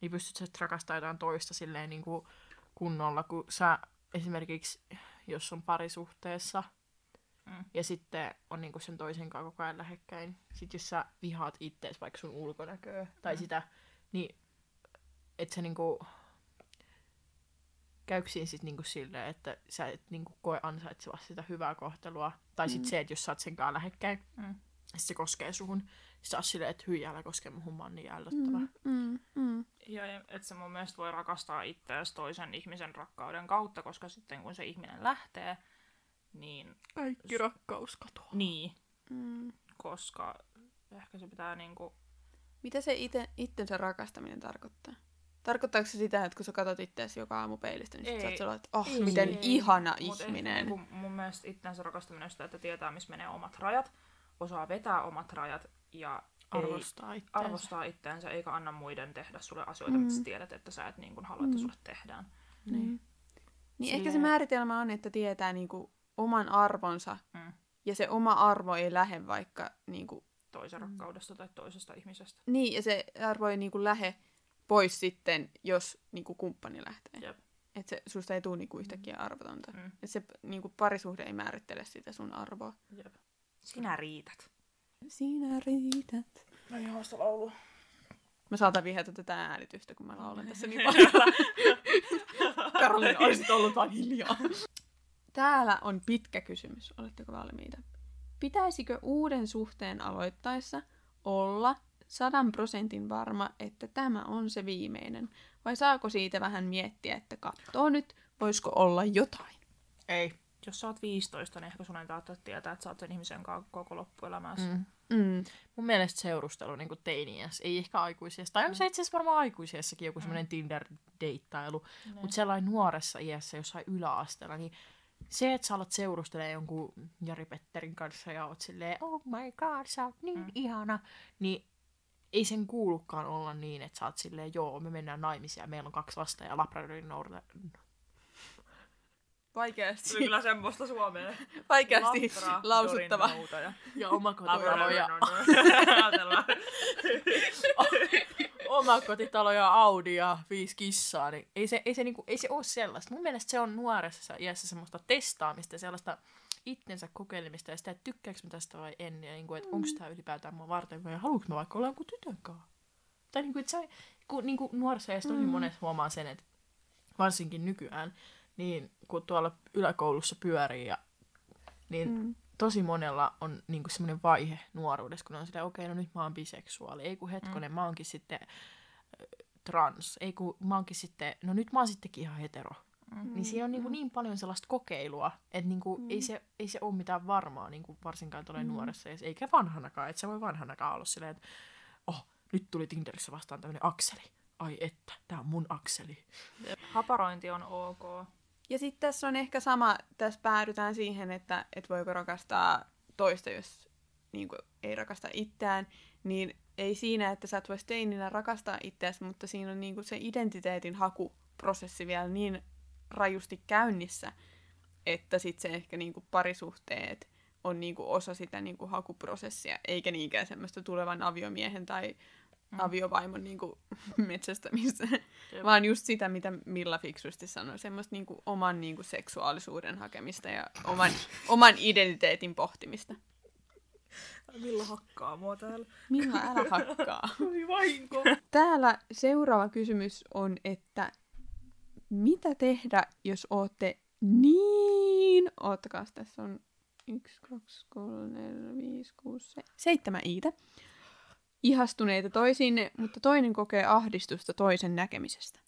niin pystyt sä rakastaa jotain toista silleen niin kuin kunnolla, kun sä esimerkiksi, jos on parisuhteessa, Mm. ja sitten on niinku sen toisen kanssa koko ajan lähekkäin, sit jos sä vihaat ittees vaikka sun ulkonäköä tai Mm. sitä, niin et sä niinku käyksiin sit niinku silleen, että sä et niinku koe ansaitseva sitä hyvää kohtelua. Tai sit Mm. se, että jos sä oot sen kanssa lähekkäin, Mm. sit se koskee suhun, sä oot silleen, että hyi, älä koske muhun, mä oon niin ällöttävä. Mm, mm, mm. Ja että se mun mielestä voi rakastaa itseäsi toisen ihmisen rakkauden kautta, koska sitten kun se ihminen lähtee, niin... Kaikki rakkaus katoaa. Niin, Mm. koska ehkä se pitää niinku... Mitä se ite, itsensä rakastaminen tarkoittaa? Tarkoittaako se sitä, että kun sä katsot itseäsi joka aamu peilistä, niin sit sä Ei. oot sellainen, että oh, Ei. miten Ei. ihana Mut ehkä ihminen. niinku mun mielestä itsensä rakastaminen on sitä, että tietää, missä menee omat rajat, osaa vetää omat rajat ja ei Arvostaa itteensä. arvostaa itteensä eikä anna muiden tehdä sulle asioita, Mm. mitä sä tiedät, että sä et niin kuin halua, että Mm. sulle tehdään. Niin. Niin ehkä se Silleen- määritelmä on, että tietää niinku oman arvonsa Mm. ja se oma arvo ei lähde vaikka niinku, Toisen Mm. rakkaudesta tai toisesta ihmisestä. niin ja se arvo ei niinku lähde pois sitten, jos niinku kumppani lähtee. Jep. Että se, susta ei tule niinku yhtäkkiä arvotonta. Mm. Et se niinku parisuhde ei määrittele sitä sun arvoa. Jep. Sinä riität. Sinä riität. No ihan sitä laulua. Mä saatan vihata tätä äänitystä, kun mä laulan tässä niin paljon. Karolina, olisit ollut vaan hiljaa. Täällä on pitkä kysymys. Oletteko valmiita? Pitäisikö uuden suhteen aloittaessa olla sadan prosentin varma, että tämä on se viimeinen? Vai saako siitä vähän miettiä, että katsoo nyt, voisiko olla jotain? Ei. Jos sä oot 15, niin ehkä sun ei tarvitse tietää, että sä oot sen ihmisen kanssa koko loppuelämässä. Mm. Mm. Mun mielestä seurustelu niin teiniässä, ei ehkä aikuisiässä, tai on se itse asiassa varmaan aikuisiässäkin joku semmoinen Tinder-deittailu, Niin. mutta sellainen nuoressa iässä, jossain yläasteella, niin se, että sä alat seurustelemaan jonkun Jari Petterin kanssa ja oot silleen, oh my god, sä oot niin Mm. ihana, niin ei sen kuulukaan olla niin, että sä oot silleen, joo, me mennään naimisiin ja meillä on kaksi lasta ja Labradorin nourle... Vaikeasti, oli kyllä semmoista suomea. vaikeasti Lapra, lausuttava. Noutaja. ja omakotitalo ja, omakotitalo ja Audi ja viisi kissaa, niin ei se, ei se, niinku, ei se ole sellaista. Mun mielestä se on nuoressa iässä semmoista testaamista ja sellaista itsensä kokeilemista ja sitä, että tykkääkö mä tästä vai en, ja niinku, että onko tämä ylipäätään mua varten vai haluanko mä vaikka olla jonkun tytön kanssa. Tai niinku, että se, kun niinku nuoressa iässä tosi Mm. monessa huomaa sen, että varsinkin nykyään, niin kun tuolla yläkoulussa pyörii ja niin Mm. tosi monella on niinku semmoinen vaihe nuoruudessa, kun on silleen, okei, no nyt mä oon biseksuaali. Ei kun hetkonen, mm. mä oonkin sitten trans. Ei kun mä oonkin sitten, no nyt mä oon sittenkin ihan hetero. Mm. Niin siinä on niinku niin paljon sellaista kokeilua, että niinku mm. ei, se, ei se ole mitään varmaa niinku varsinkaan tuolla mm. nuoressa, eikä vanhanakaan. Että se voi vanhanakaan olla silleen, että oh, nyt tuli Tinderissä vastaan tämmöinen Akseli. Ai että, tää on mun Akseli. Haparointi on ok. Ja sitten tässä on ehkä sama, tässä päädytään siihen, että, että voiko rakastaa toista, jos niin kuin, ei rakasta itseään, niin ei siinä, että sä et voisi teininä rakastaa itseäsi, mutta siinä on niin kuin, se identiteetin hakuprosessi vielä niin rajusti käynnissä, että sitten se ehkä niin kuin, parisuhteet on niin kuin, osa sitä niin kuin, hakuprosessia, eikä niinkään semmoista tulevan aviomiehen tai Mm. aviovaimon niin kuin, metsästämistä, Jep. vaan just sitä, mitä Milla fiksusti sanoi, semmoista niin kuin, oman niin kuin, seksuaalisuuden hakemista ja oman, oman identiteetin pohtimista. Milla hakkaa mua täällä. Milla, älä hakkaa. Vahinko. Täällä seuraava kysymys on, että mitä tehdä, jos ootte niin... Oottakaa, tässä on 1, 2, 3, 4, 5, 6, 7, 7 iitä. Ihastuneita toisiinne, mutta toinen kokee ahdistusta toisen näkemisestä.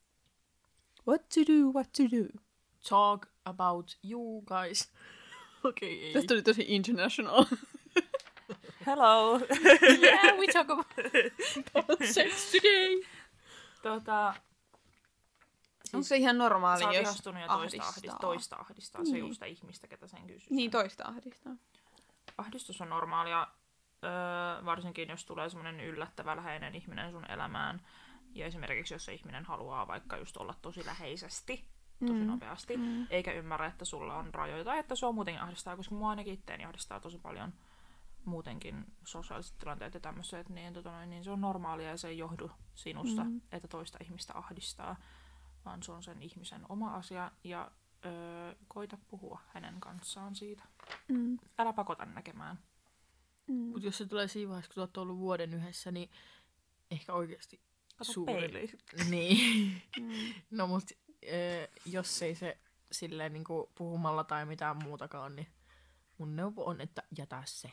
What to do, what to do? Talk about you guys. Okei, okay, ei. Tästä tuli tosi international. Hello. yeah, we talk about, sex today. tota, Onko se ihan normaali, sä jos ihastunut ja toista ahdistaa? ahdistaa. Toista ahdistaa. Se Niin. just sitä ihmistä, ketä sen kysyy. Niin, toista ahdistaa. Ahdistus on normaalia, öö, varsinkin jos tulee semmoinen yllättävä läheinen ihminen sun elämään. Ja esimerkiksi jos se ihminen haluaa vaikka just olla tosi läheisesti, tosi Mm. nopeasti, Mm. eikä ymmärrä, että sulla on rajoja, tai että se on muutenkin ahdistaa, koska mua ainakin itteeni ahdistaa tosi paljon muutenkin sosiaaliset tilanteet ja tämmöiset, niin, tota noin, niin se on normaalia ja se ei johdu sinusta, mm. että toista ihmistä ahdistaa, vaan se on sen ihmisen oma asia ja öö, koita puhua hänen kanssaan siitä. Mm. Älä pakota näkemään. Mm. Mut jos se tulee siinä vaiheessa, kun te olette ollut vuoden yhdessä, niin ehkä oikeasti Kato Suuri. peiliin. Niin. Mm. No mut äh, jos ei se silleen niinku puhumalla tai mitään muutakaan, niin mun neuvo on, että jätä se.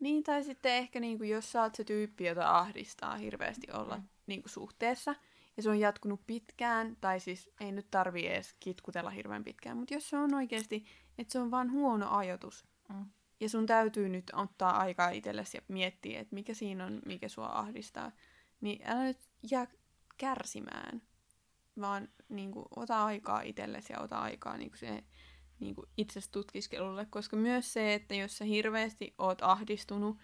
Niin, tai sitten ehkä niinku, jos sä oot se tyyppi, jota ahdistaa hirveästi olla Mm. niinku, suhteessa, ja se on jatkunut pitkään, tai siis ei nyt tarvii edes kitkutella hirveän pitkään, mutta jos se on oikeasti, että se on vaan huono ajatus, Mm. Ja sun täytyy nyt ottaa aikaa itsellesi ja miettiä, että mikä siinä on, mikä sua ahdistaa, niin älä nyt jää kärsimään, vaan niinku, ota aikaa itsellesi ja ota aikaa niinku, se niinku, itsestä tutkiskelulle, koska myös se, että jos sä hirveästi oot ahdistunut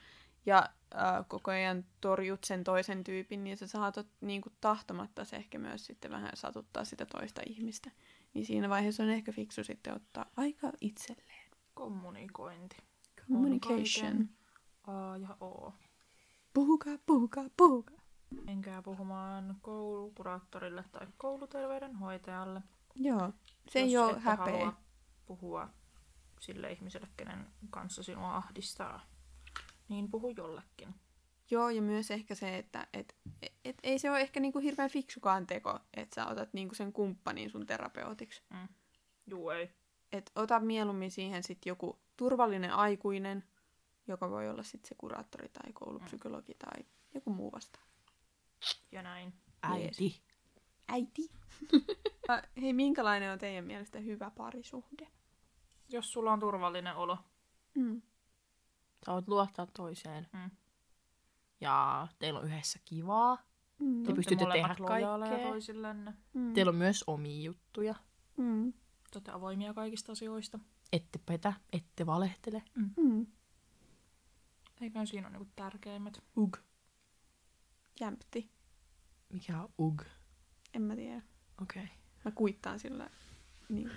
ja ää, koko ajan torjut sen toisen tyypin, niin sä saatat niinku, tahtomatta se ehkä myös sitten vähän satuttaa sitä toista ihmistä. Niin siinä vaiheessa on ehkä fiksu sitten ottaa aikaa itselleen. Kommunikointi. Communication. A ja O. Puhukaa, puhukaa, puhukaa. Menkää puhumaan koulukuraattorille tai kouluterveydenhoitajalle. Joo, se ei ole häpeä. puhua sille ihmiselle, kenen kanssa sinua ahdistaa, niin puhu jollekin. Joo, ja myös ehkä se, että et, et, et, ei se ole ehkä niinku hirveän fiksukaan teko, että sä otat niinku sen kumppanin sun terapeutiksi. Juu, ei. Et ota mieluummin siihen sit joku turvallinen aikuinen, joka voi olla sitten se kuraattori tai koulupsykologi tai joku muu vastaava. Ja näin. Äiti. Äiti. Hei, minkälainen on teidän mielestä hyvä parisuhde? Jos sulla on turvallinen olo. Mm. Sä voit luottaa toiseen. Mm. Ja teillä on yhdessä kivaa. Mm. Te pystytte tehdä kaikkea. toisillenne. Mm. Teillä on myös omia juttuja. Mm. Te avoimia kaikista asioista. Ette petä, ette valehtele. Mm. Eikä siinä ole niinku tärkeimmät. Ug. Jämpti. Mikä on ug? En mä tiedä. Okei. Okay. Mä kuittaan sillä niin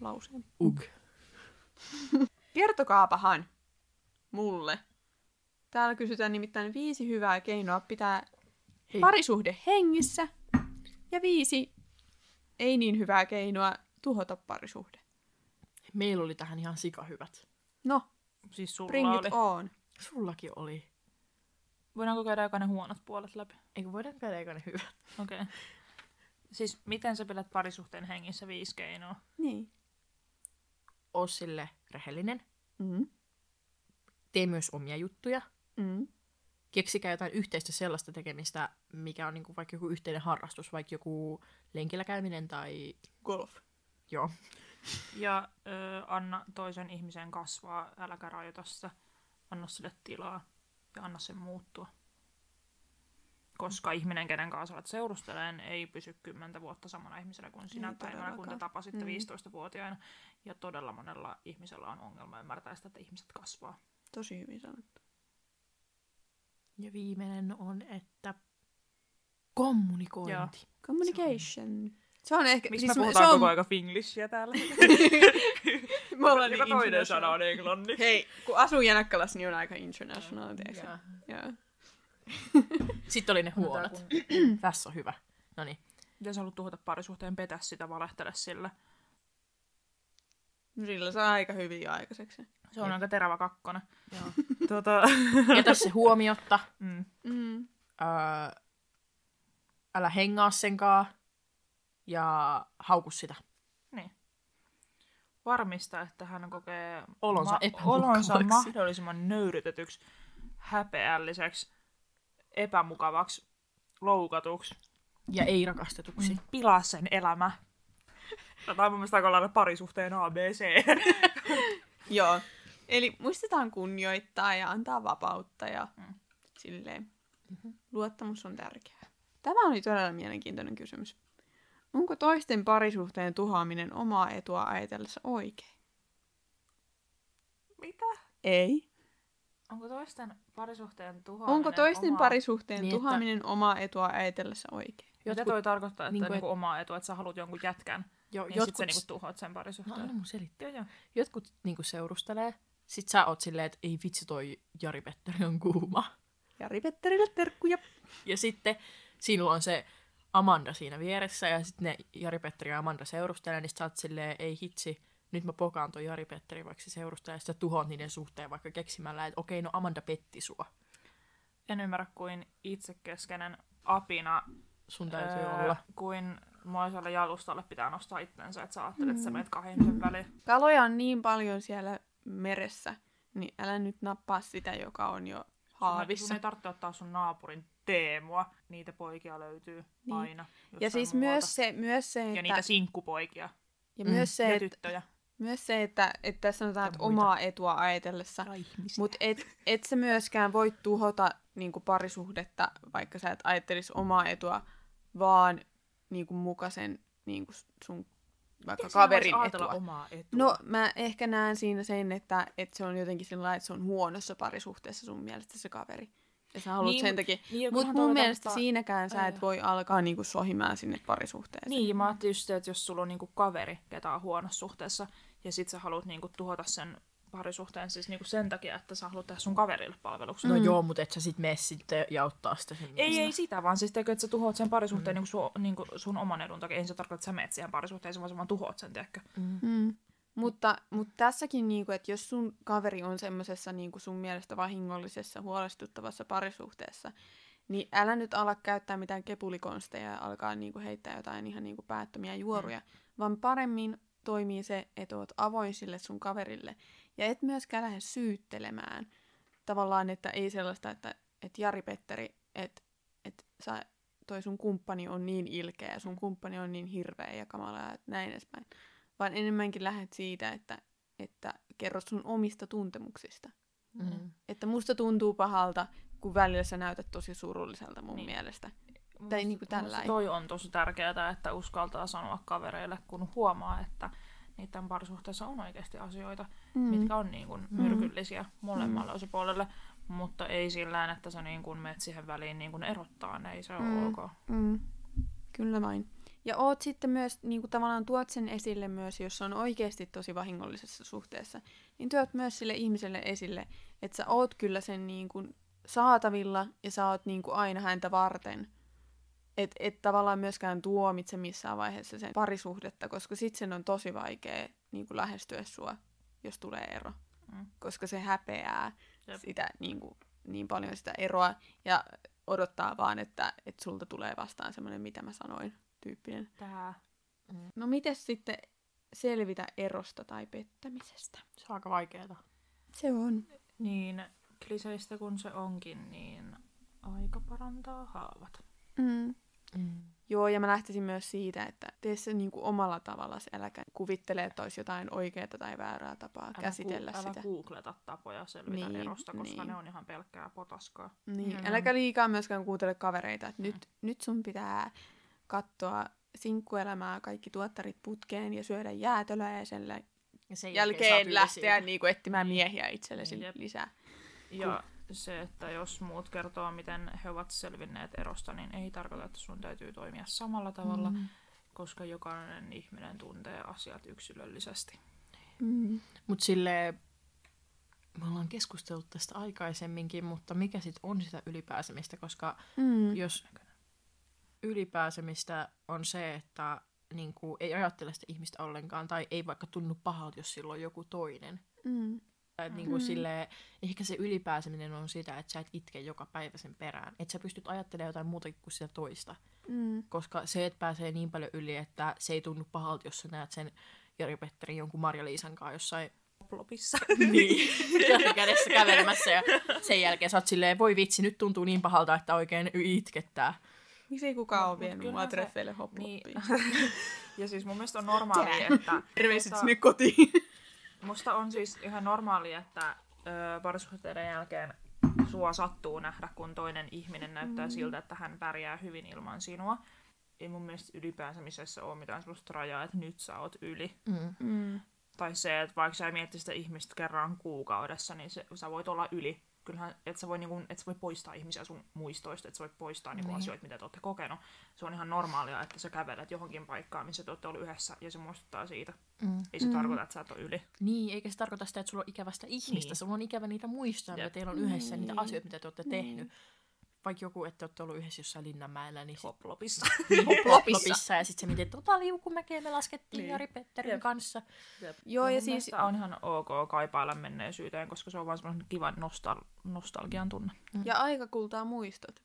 lauseen. Ug. Kertokaapahan mulle. Täällä kysytään nimittäin viisi hyvää keinoa pitää Hei. parisuhde hengissä ja viisi ei niin hyvää keinoa tuhota parisuhde. Meillä oli tähän ihan sikahyvät. No, Siis sulla bring oli. it on. Sullakin oli. Voidaanko käydä jokainen huonot puolet läpi? Eikö voida käydä eikä ne hyvät? Okei. Okay. Siis miten sä pidät parisuhteen hengissä viisi keinoa? Niin. Oo sille rehellinen. Mm. Tee myös omia juttuja. Mm. Keksikää jotain yhteistä sellaista tekemistä, mikä on niinku vaikka joku yhteinen harrastus, vaikka joku lenkillä käyminen tai... Golf. Joo. Ja ö, anna toisen ihmisen kasvaa, äläkä rajoita sitä. Anna sille tilaa ja anna sen muuttua. Koska ihminen, kenen kanssa olet seurusteleen, ei pysy kymmentä vuotta samana ihmisenä kuin sinä Ei päivänä, kun te tapasitte Mm. 15-vuotiaana. Ja todella monella ihmisellä on ongelma ymmärtää sitä, että ihmiset kasvaa. Tosi hyvin sanottu. Ja viimeinen on, että kommunikointi. Communication. Se on ehkä... Miksi siis me se puhutaan on, koko aika finglishia täällä? me ollaan niin toinen sana on englanti. Hei, kun asuu Jänäkkälässä, niin on aika international, tiedätkö? Ja. Joo. Sitten oli ne huonot. Tässä on hyvä. No niin. Jos haluat tuhota parisuhteen, petä sitä, valehtele sillä. No Sillä saa aika hyvin aikaiseksi. Se on Jep. aika terävä kakkonen. Joo. Tota, Jätä se huomiotta. mm. Mm. Öö, älä hengaa senkaan. Ja hauku sitä. Niin. Varmista, että hän kokee Olonsa olonsa epämukavaksi. mahdollisimman nöyrytetyksi, häpeälliseksi, epämukavaksi, loukatuksi. Ja ei rakastetuksi. Mm. Pilaa sen elämä. Tämä on mun mielestä aika lailla parisuhteen ABC. Joo. Eli muistetaan kunnioittaa ja antaa vapautta ja Mm. silleen. Luottamus on tärkeää. Tämä oli todella mielenkiintoinen kysymys. Onko toisten parisuhteen tuhoaminen omaa etua ajatellessa oikein? Mitä? Ei. Onko toisten parisuhteen tuhoaminen Onko toisten omaa... parisuhteen Niin, että- tuhoaminen omaa etua ajatellessa oikein? Mitä Jotkut, toi tarkoittaa, että niinku, niinku, et- niinku omaa etua, että sä haluat jonkun jätkän, jo, niin jotkut, sit sä niinku tuhoat sen parisuhteen? no, anna mun selittää. Joo, joo. Jotkut niinku seurustelee. Sit sä oot silleen, että ei vitsi toi Jari Petteri on kuuma. Jari Petterille terkkuja. Ja sitten sinulla on se Amanda siinä vieressä ja sitten ne Jari Petteri ja Amanda seurustelee, niin sä oot silleen, ei hitsi, nyt mä pokaan toi Jari Petteri, vaikka se seurustelee, ja tuhoat niiden suhteen vaikka keksimällä, että okei, no Amanda petti sua. En ymmärrä, kuin itsekeskeinen apina Sun täytyy öö, olla. kuin moiselle jalustalle pitää nostaa itsensä, että sä ajattelet, että sä menet kahden ihmisen väliin. Kaloja on niin paljon siellä meressä, niin älä nyt nappaa sitä, joka on jo Sun, haavissa. sun ei tarvitse ottaa sun naapurin teemua. Niitä poikia löytyy Niin. aina. Ja siis muualta. myös se, myös se, Ja että, niitä sinkkupoikia ja Mm. myös se, ja että, tyttöjä. myös se, että, että tässä sanotaan, Ja että omaa etua ajatellessa. Mutta et, et sä myöskään voi tuhota niinku parisuhdetta, vaikka sä et ajattelisi omaa etua, vaan niinku mukaisen niinku sun vaikka Miten kaverin etua. omaa etua? No mä ehkä näen siinä sen, että, että se on jotenkin sillä että se on huonossa parisuhteessa sun mielestä se kaveri. Ja sä haluat Niin, sen takia. niin, Mutta mun mielestä tarkoittaa- siinäkään sä et Ää. voi alkaa niinku sohimaan sinne parisuhteeseen. Niin, ja mä ajattelin just että jos sulla on niinku kaveri, ketä on huonossa suhteessa, ja sit sä haluat niinku tuhota sen parisuhteen siis niinku sen takia, että sä haluat tehdä sun kaverille palveluksen. No Mm. joo, mutta et sä sit mene sitten ja auttaa sitä sun Ei, miestä. ei sitä, vaan siis teekö, että sä tuhoat sen parisuhteen mm. niin sun, niin sun oman edun takia. Ei se tarkoita, että sä menet siihen parisuhteeseen, vaan sä vaan tuhoat sen, tiedätkö? Mm. Mutta, mutta tässäkin, niinku, että jos sun kaveri on semmoisessa niinku sun mielestä vahingollisessa, huolestuttavassa parisuhteessa, niin älä nyt ala käyttää mitään kepulikonsteja ja alkaa niinku heittää jotain ihan niinku päättömiä juoruja, mm. vaan paremmin toimii se, että oot avoin sille sun kaverille. Ja et myöskään lähde syyttelemään. Tavallaan, että ei sellaista, että, että Jari Petteri, että, että sä, toi sun kumppani on niin ilkeä ja sun kumppani on niin hirveä ja kamala ja näin edespäin vaan enemmänkin lähdet siitä, että, että kerrot sun omista tuntemuksista. Mm. Että musta tuntuu pahalta, kun välillä sä näytät tosi surulliselta mun Niin. niin. mielestä. Mun Tai niinku mun mielestä tälläin. Toi on tosi tärkeää, että uskaltaa sanoa kavereille, kun huomaa, että niiden parisuhteessa on oikeasti asioita, mm. mitkä on niin kuin myrkyllisiä molemmalle osapuolelle, mutta ei sillä että sä niin kuin menet siihen väliin niin kuin erottaa, ne ei se ole Mm. ok. Mm. Kyllä vain. Ja oot sitten myös, niin kuin tavallaan tuot sen esille myös, jos on oikeasti tosi vahingollisessa suhteessa, niin tuot myös sille ihmiselle esille, että sä oot kyllä sen niin kuin saatavilla ja sä oot niin kuin aina häntä varten. Et, et tavallaan myöskään tuomitse missään vaiheessa sen parisuhdetta, koska sit sen on tosi vaikea niin kuin lähestyä sua, jos tulee ero. Mm. Koska se häpeää Jep. sitä niin, kuin, niin paljon sitä eroa ja odottaa vaan, että, että sulta tulee vastaan semmoinen, mitä mä sanoin, tyyppinen. Tää. No miten sitten selvitä erosta tai pettämisestä? Se on aika vaikeeta. Se on. Niin kliseistä kun se onkin, niin aika parantaa haavat. Mm. Mm. Joo, ja mä lähtisin myös siitä, että tee se niinku omalla tavalla, äläkä kuvittele, että olisi jotain oikeaa tai väärää tapaa Älä, käsitellä älä sitä. googleta tapoja selvitä Niin, erosta, koska niin. ne on ihan pelkkää potaskaa. Niin, Mm. äläkä liikaa myöskään kuuntele kavereita, että nyt, nyt sun pitää katsoa sinkkuelämää, kaikki tuottarit putkeen ja syödä jäätölää ja sen lä- Ja sen jälkeen lähteä niinku etsimään miehiä itsellesi Jep. lisää. Ja se, että jos muut kertoo, miten he ovat selvinneet erosta, niin ei tarkoita, että sun täytyy toimia samalla tavalla, mm. koska jokainen ihminen tuntee asiat yksilöllisesti. Mm. Mut silleen, me ollaan keskustellut tästä aikaisemminkin, mutta mikä sitten on sitä ylipääsemistä, koska Mm. jos ylipääsemistä on se, että niin kuin, ei ajattele sitä ihmistä ollenkaan, tai ei vaikka tunnu pahalta, jos sillä on joku toinen. Mm. Mm. Niin kuin silleen, ehkä se ylipääseminen on sitä, että sä et itke joka päivä sen perään. Että sä pystyt ajattelemaan jotain muutakin kuin sitä toista. Mm. Koska se, että pääsee niin paljon yli, että se ei tunnu pahalta, jos sä näet sen Jari Petterin jonkun Marja-Liisan kanssa jossain Plopissa. niin, kädessä kävelemässä ja sen jälkeen sä oot silleen, voi vitsi, nyt tuntuu niin pahalta, että oikein itkettää. Miksi ei kukaan Mut- ole vienyt mua treffeille hoploppiin? Niin. ja siis mun mielestä on normaali, että... Terveiset sinne kotiin. Musta on siis ihan normaali, että ö, parisuhteiden jälkeen sua sattuu nähdä, kun toinen ihminen näyttää mm. siltä, että hän pärjää hyvin ilman sinua. Ei mun mielestä ylipääsemisessä ole mitään sellaista rajaa, että nyt sä oot yli. Mm. Mm. Tai se, että vaikka sä miettisit sitä ihmistä kerran kuukaudessa, niin se, sä voit olla yli. Kyllähän, et sä, voi, niinku, et sä voi poistaa ihmisiä sun muistoista, että sä voit poistaa niinku, Niin. asioita, mitä te olette kokenut. Se on ihan normaalia, että sä kävelet johonkin paikkaan, missä te olette ollut yhdessä, ja se muistuttaa siitä. Mm. Ei se mm. tarkoita, että sä et ole yli. Niin, eikä se tarkoita sitä, että sulla on ikävästä ihmistä. Niin. Niin. Sulla on ikävä niitä muistoja, mitä teillä on yhdessä, Niin. niitä asioita, mitä te olette tehnyt. Vaikka joku, että olette ollut yhdessä jossain Linnanmäellä, niin Hoplopissa. Hoplopissa. Ja sitten se mietit, tota liukumäkeä me laskettiin Niin. niin. Jari Petterin Jep. kanssa. Joo, ja mun siis... on ihan ok kaipailla menneisyyteen, koska se on vaan semmoinen kiva nostal- nostalgian tunne. Ja aika kultaa muistot.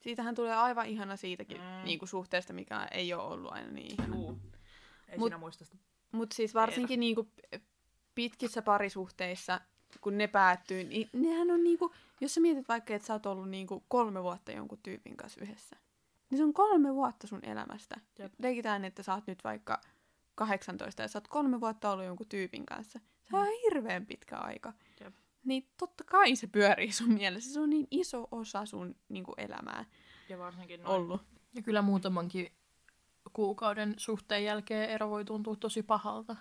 Siitähän tulee aivan ihana siitäkin Mm. mm. niin kuin suhteesta, mikä ei ole ollut aina niin ihana. Juu. Ei Mut- siinä muista sitä. Mutta siis varsinkin niin kuin pitkissä parisuhteissa, kun ne päättyy, niin nehän on niinku, jos sä mietit vaikka, että sä oot ollut niinku kolme vuotta jonkun tyypin kanssa yhdessä, niin se on kolme vuotta sun elämästä. Jep. Leikitään, että sä oot nyt vaikka 18 ja sä oot kolme vuotta ollut jonkun tyypin kanssa. Se on hirveän pitkä aika. Jep. Niin totta kai se pyörii sun mielessä. Se on niin iso osa sun niinku, elämää Ja varsinkin noin. ollut. Ja kyllä muutamankin kuukauden suhteen jälkeen ero voi tuntua tosi pahalta.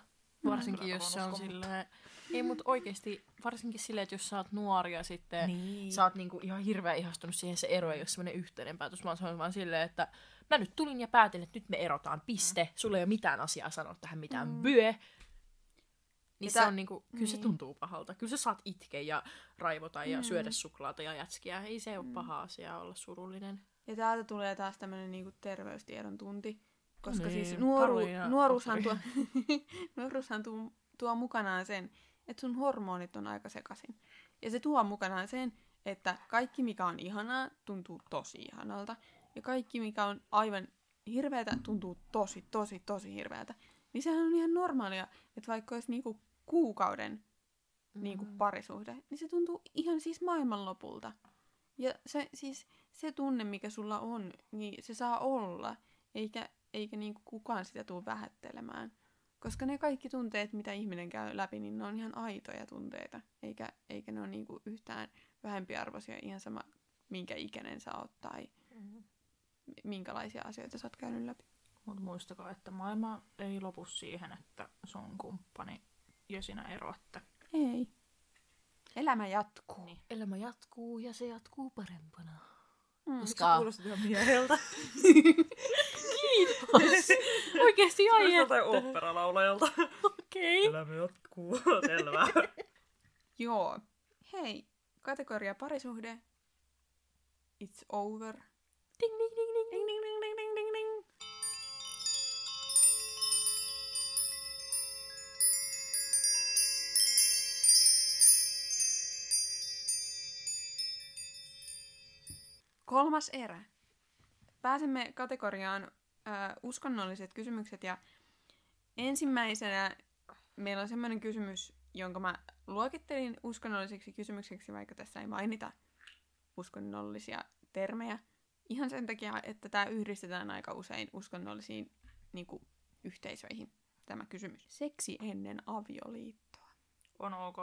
Varsinkin Kyllä, jos se on silleen... Ei, mutta oikeasti, varsinkin silleen, että jos sä oot nuori ja sitten Niin. sä oot niinku ihan hirveän ihastunut siihen, se ero ei ole semmoinen yhteinen päätös, vaan se on vaan silleen, että mä nyt tulin ja päätin, että nyt me erotaan, piste. Mm. Sulla ei ole mitään asiaa sanoa tähän mitään mm. byö. Niin Ja se on niinku, kyllä se niin. tuntuu pahalta. Kyllä sä saat itkeä ja raivota ja Mm. syödä suklaata ja jätskiä. Ei se ole paha asia olla surullinen. Ja täältä tulee taas tämmöinen niinku terveystiedon tunti. Koska Niin, siis nuoru, nuoruushan, tuo, nuoruushan tuo, tuo mukanaan sen, että sun hormonit on aika sekaisin. Ja se tuo mukanaan sen, että kaikki mikä on ihanaa tuntuu tosi ihanalta. Ja kaikki mikä on aivan hirveätä tuntuu tosi, tosi, tosi hirveältä. Niin sehän on ihan normaalia, että vaikka olisi niinku kuukauden niinku parisuhde, niin se tuntuu ihan siis maailmanlopulta. Ja se, siis se tunne, mikä sulla on, niin se saa olla, eikä, eikä niinku kukaan sitä tule vähättelemään. Koska ne kaikki tunteet, mitä ihminen käy läpi, niin ne on ihan aitoja tunteita, eikä, eikä ne ole niinku yhtään vähempiarvoisia, ihan sama minkä ikäinen sä oot tai minkälaisia asioita sä oot käynyt läpi. Mutta muistakaa, että maailma ei lopu siihen, että sun kumppani ja sinä eroatte. Ei. Elämä jatkuu. Niin. Elämä jatkuu ja se jatkuu parempana. Mm. Koska... Kuulostat ihan mieheltä. Kiitos. Oikeesti ai Jotain että. oopperalaulajalta. Okei. Elämä jatkuu. Selvä. Joo. Hei, kategoria parisuhde. It's over. Ding, ding, ding, ding. Ding, ding, ding, ding, ding, ding, ding. Kolmas erä. Pääsemme kategoriaan ö, uskonnolliset kysymykset ja ensimmäisenä meillä on semmoinen kysymys, jonka mä luokittelin uskonnolliseksi kysymykseksi, vaikka tässä ei mainita uskonnollisia termejä. Ihan sen takia, että tämä yhdistetään aika usein uskonnollisiin niin kuin, yhteisöihin, tämä kysymys. Seksi ennen avioliittoa. On ok.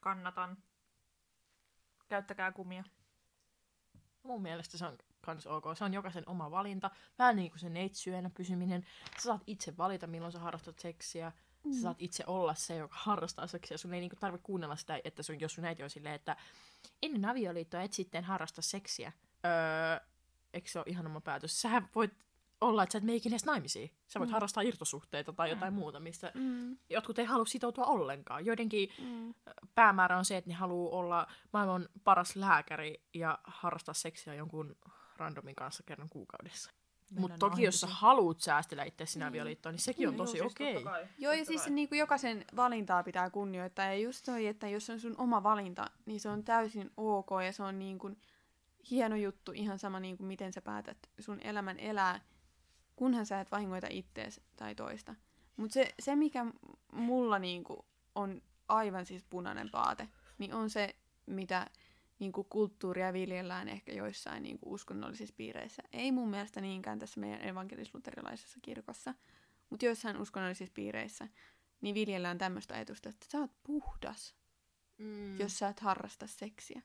Kannatan. Käyttäkää kumia. Mun mielestä se on kans ok. Se on jokaisen oma valinta. Vähän niin kuin se neitsyönä pysyminen. Sä saat itse valita, milloin sä harrastat seksiä. Mm. Sä saat itse olla se, joka harrastaa seksiä. Sun ei niinku tarvitse kuunnella sitä, että sun, jos sun äiti on silleen, että ennen avioliittoa et sitten harrasta seksiä. Öö, eikö se ole ihan oma päätös? Sähän voit olla, että sä et mene ikinä edes naimisiin. Sä voit mm. harrastaa irtosuhteita tai jotain mm. muuta, mistä Mm. jotkut ei halua sitoutua ollenkaan. Joidenkin Mm. päämäärä on se, että ne haluaa olla maailman paras lääkäri ja harrastaa seksiä jonkun randomin kanssa kerran kuukaudessa. Mutta toki jos sä haluat säästellä itse sinä avioliittoon, niin sekin on Joo, tosi siis okei. kai, Joo, ja siis kai. niin kuin jokaisen valintaa pitää kunnioittaa. Ja just toi, että jos se on sun oma valinta, niin se on täysin ok ja se on niin kuin hieno juttu ihan sama niin kuin miten sä päätät sun elämän elää, kunhan sä et vahingoita ittees tai toista. Mutta se, se, mikä mulla niin kuin on aivan siis punainen paate, niin on se, mitä niin kuin kulttuuria viljellään ehkä joissain niin kuin uskonnollisissa piireissä. Ei mun mielestä niinkään tässä meidän evankelis-luterilaisessa kirkossa, mutta joissain uskonnollisissa piireissä niin viljellään tämmöistä ajatusta, että sä oot puhdas, Mm. jos sä et harrasta seksiä.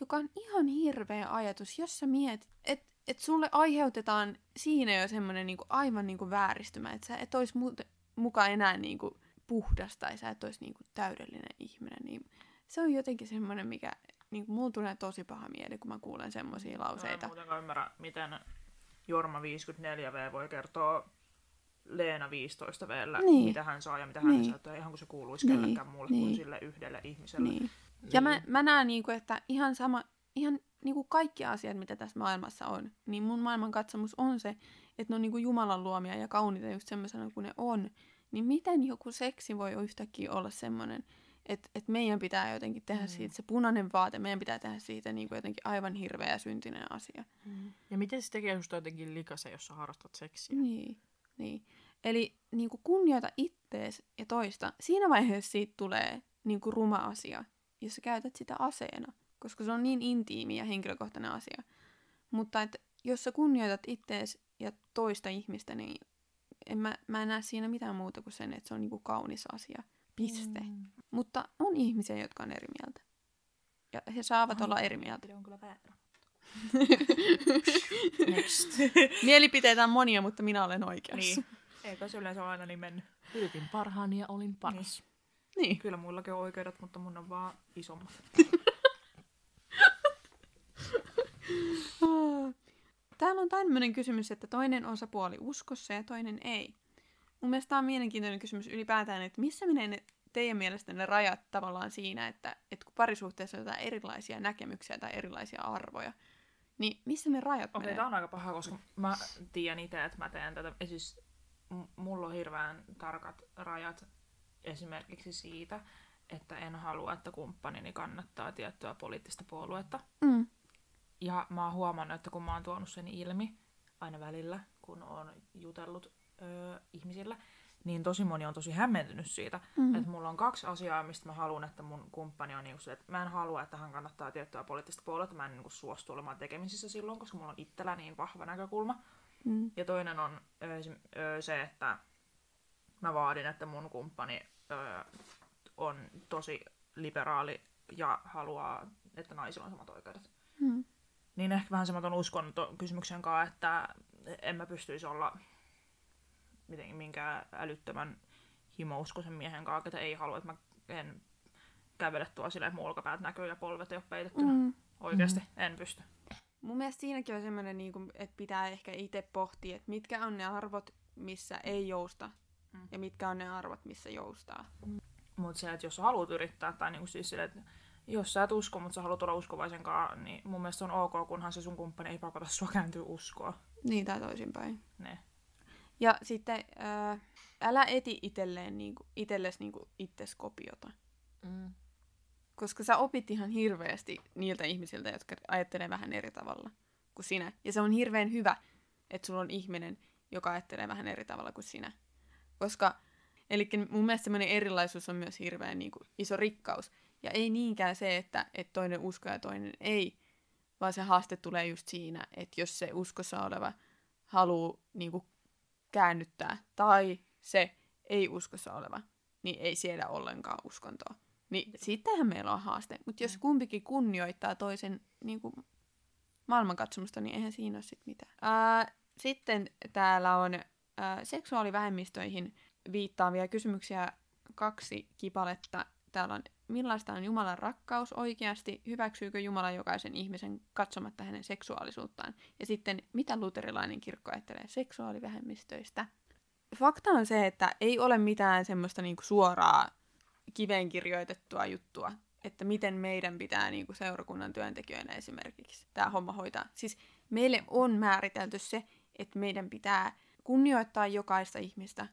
Joka on ihan hirveä ajatus, jos sä mietit, että et sulle aiheutetaan siinä jo semmoinen niinku aivan niinku vääristymä, että sä et ois muuten, muka enää niinku puhdas tai sä et ois niinku täydellinen ihminen. Niin se on jotenkin semmoinen, mikä niinku, mulla tulee tosi paha mieli, kun mä kuulen semmoisia Mä lauseita. en muutenkaan ymmärrä, miten Jorma 54V voi kertoa Leena 15Vllä, Niin. mitä hän saa ja mitä hän Niin. saa, ihan kuin se kuuluisi Niin. kellekään muulle kuin Niin. sille yhdelle ihmiselle. Niin. Ja mä, mä näen, niinku, että ihan sama, ihan niinku kaikki asiat, mitä tässä maailmassa on, niin mun maailmankatsomus on se, että ne on niinku Jumalan luomia ja kauniita just semmoisena kuin ne on. Niin miten joku seksi voi yhtäkkiä olla semmoinen, että, että meidän pitää jotenkin tehdä Mm. siitä se punainen vaate, meidän pitää tehdä siitä niinku jotenkin aivan hirveä ja syntinen asia. Mm. Ja miten se tekee susta jotenkin likaisen, jos sä harrastat seksiä? Niin, niin. Eli niin kuin kunnioita ittees ja toista. Siinä vaiheessa siitä tulee niin kuin ruma asia, jos sä käytät sitä aseena, koska se on niin intiimi ja henkilökohtainen asia. Mutta et, jos sä kunnioitat ittees ja toista ihmistä, niin en mä, mä en näe siinä mitään muuta kuin sen, että se on niin kuin kaunis asia. Piste. Mm. Mutta on ihmisiä, jotka on eri mieltä. Ja he saavat olla eri mieltä. on kyllä väärä. Next. Mielipiteitä on monia, mutta minä olen oikeassa. Niin. Eikö se yleensä ole aina niin mennyt? Yritin parhaani ja olin paras. niin. Kyllä muillakin on oikeudet, mutta mun on vaan isommat. Täällä on tämmöinen kysymys, että toinen osapuoli uskossa ja toinen ei. Mun mielestä tämä on mielenkiintoinen kysymys ylipäätään, että missä menee ne teidän mielestä ne rajat tavallaan siinä, että, että kun parisuhteessa on jotain erilaisia näkemyksiä tai erilaisia arvoja, niin missä ne rajat Okei, menee? tää on aika paha, koska mä tiedän itse, että mä teen tätä. Siis mulla on hirveän tarkat rajat esimerkiksi siitä, että en halua, että kumppanini kannattaa tiettyä poliittista puoluetta. Mm. Ja mä oon huomannut, että kun mä oon tuonut sen ilmi aina välillä, kun oon jutellut öö, ihmisillä, niin tosi moni on tosi hämmentynyt siitä, Mm. mm. että mulla on kaksi asiaa, mistä mä haluan, että mun kumppani on niinku se, että mä en halua, että hän kannattaa tiettyä poliittista puoluetta, mä en niinku suostu olemaan tekemisissä silloin, koska mulla on itsellä niin vahva näkökulma. Mm. Ja toinen on öö, se, että mä vaadin, että mun kumppani öö, on tosi liberaali ja haluaa, että naisilla on samat oikeudet. Mm. Niin ehkä vähän semmoinen uskonto kysymyksen kanssa, että en mä pystyisi olla miten, minkään älyttömän himouskoisen miehen kanssa, ketä ei halua, että mä en kävele tuolla silleen, että mun olkapäät näkyy ja polvet ei ole peitettynä. Mm. Mm. Oikeasti, en pysty. Mun mielestä siinäkin on semmoinen, niin kuin, että pitää ehkä itse pohtia, että mitkä on ne arvot, missä ei jousta, Mm. ja mitkä on ne arvot, missä joustaa. Mutta se, että jos sä haluat yrittää, tai niinku siis silleen, että jos sä et usko, mutta sä haluat olla uskovaisen kanssa, niin mun mielestä on ok, kunhan se sun kumppani ei pakota sua kääntyä uskoa. Niin tai toisinpäin. Ne. Ja sitten ää, älä eti itselleen niinku, itsellesi niinku itses kopiota. Mm. Koska sä opit ihan hirveästi niiltä ihmisiltä, jotka ajattelee vähän eri tavalla kuin sinä. Ja se on hirveän hyvä, että sulla on ihminen, joka ajattelee vähän eri tavalla kuin sinä. Koska, eli mun mielestä semmoinen erilaisuus on myös hirveän niin kuin, iso rikkaus. Ja ei niinkään se, että, että toinen uskoo ja toinen ei, vaan se haaste tulee just siinä, että jos se uskossa oleva haluaa niin kuin, käännyttää, tai se ei uskossa oleva, niin ei siellä ollenkaan uskontoa. Niin sittenhän meillä on haaste. Mutta jos kumpikin kunnioittaa toisen niin kuin, maailmankatsomusta, niin eihän siinä ole sit mitään. Ää, sitten täällä on ää, seksuaalivähemmistöihin viittaavia kysymyksiä kaksi kipaletta. Täällä on, millaista on Jumalan rakkaus oikeasti? Hyväksyykö Jumala jokaisen ihmisen katsomatta hänen seksuaalisuuttaan? Ja sitten, mitä luterilainen kirkko ajattelee seksuaalivähemmistöistä? Fakta on se, että ei ole mitään semmoista niinku suoraa kiveen kirjoitettua juttua, että miten meidän pitää niinku seurakunnan työntekijöinä esimerkiksi tämä homma hoitaa. Siis meille on määritelty se, että meidän pitää kunnioittaa jokaista ihmistä